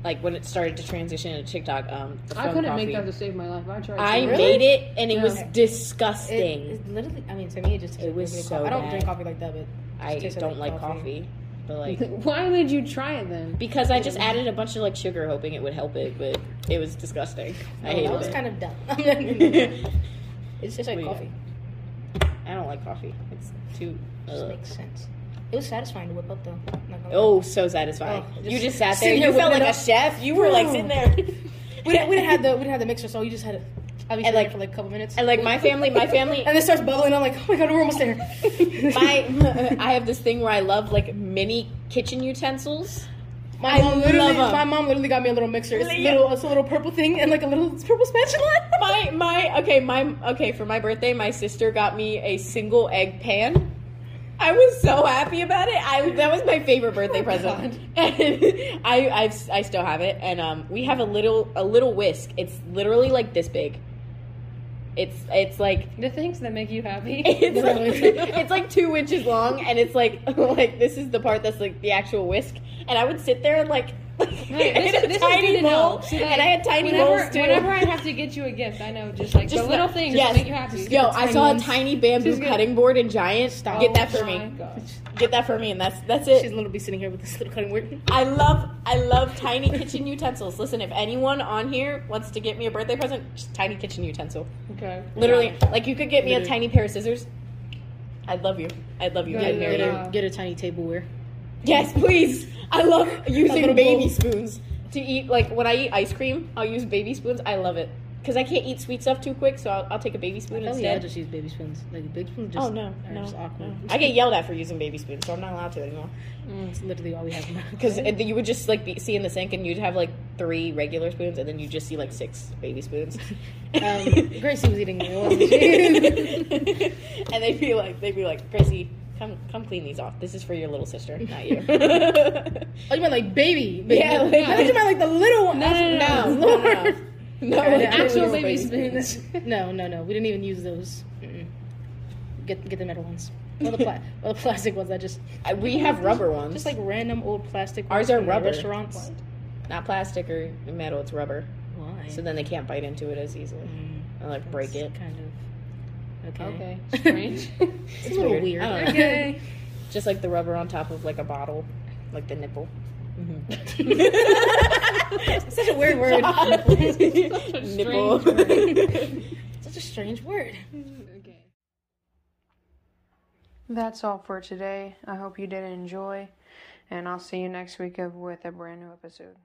like when it started to transition to TikTok um the
I
foam
couldn't
coffee.
make that to save my life. I tried.
I.
Really?
made it and it
Yeah.
was
It,
disgusting.
it literally, I mean, to me, it just
It was
tastes
so
I don't
bad.
drink coffee like that, but it
I
just tasted
don't like coffee. But like
Why would you try it then?
because I just added a bunch of like sugar hoping it would help it, but it was disgusting. I
Oh,
it.
that was
it.
kind of dumb. it's just like
What do you
coffee.
I don't like coffee. It's too
It just
ugh.
makes sense. It was satisfying to whip up though. Not gonna lie.
Oh, so satisfying.
Oh,
you
just
just sat there.
sitting
You
here
felt like
whipping
a
it
chef. You were like
Bro.
sitting there.
we didn't, we didn't have the we didn't have the mixer, so you just had it. Obviously,
And,
like for like a couple minutes,
and like my family, my family,
and it starts bubbling. I'm like, oh my god, we're almost there.
my I have this thing where I love like mini kitchen utensils.
my
I
mom literally, my mom literally got me a little mixer. It's
Yeah.
little, it's a little purple thing and like a little purple spatula.
My my okay my okay for my birthday my sister got me a single egg pan. I was so happy about it. I that was my favorite birthday present, and I I've, I still have it. And um, we have a little a little whisk. It's literally like this big. It's it's like
The things that make you happy.
it's like, it's like two inches long, and it's like like this is the part that's like the actual whisk. And I would sit there and like
Hey, this, this is
tiny
good to know. So
and I had tiny
whenever,
moles too.
Whenever I have to get you a gift, I know just like
Just
the little
the-
things
yes.
that make you happy.
Yo, I saw
ones.
a tiny bamboo
She's good.
cutting board in Giant.
Stop.
Get that for
Oh my
me.
gosh.
Get that for me, and that's that's it.
She's
it.
literally be sitting here with this little cutting board.
I love I love tiny kitchen utensils. Listen, if anyone on here wants to get me a birthday present, just tiny kitchen utensil.
Okay.
Literally, like you could get me a tiny pair of scissors. I'd love you. I'd love you.
Good,
Get a, get a tiny tableware.
Yes, please. I love using baby
bowl.
spoons to eat. Like when I eat ice cream, I'll use baby spoons. I love it because I can't eat sweet stuff too quick, so I'll, I'll take a baby spoon
I
instead.
just use baby spoons. Like big spoons just
oh no, no,
just awkward.
no. I get yelled at for using baby spoons, so I'm not allowed to anymore.
It's literally all we have.
Because you would just like be, see in the sink, and you'd have like three regular spoons, and then you just see like six baby spoons.
Um, Gracie was eating it, wasn't she?
and they'd be like, they'd be like, Gracie, come come clean these off. This is for your little sister, not you.
oh, you meant like baby? baby.
Yeah,
I
like-
thought you meant like the little one.
No, no,
no, no, no, no. No, like,
Actual baby
spoons.
No, no, no. We didn't even use those. Mm-mm. Get get the metal ones. Or the, pla- or the plastic ones I just
Uh, We have rubber ones.
just like random old plastic.
Ours
ones
are
from
rubber.
Restaurants.
not plastic or metal. It's rubber,
Why?
so then they can't bite into it as easily
Mm,
or like break it.
Kind of. Okay.
Okay. Strange.
It's a little weird.
I don't know.
okay.
Just like the rubber on top of like a bottle, like the nipple. Mm-hmm.
Such a weird word.
nipple.
Such a strange word.
Okay. That's all for today. I hope you did enjoy, and I'll see you next week with a brand new episode.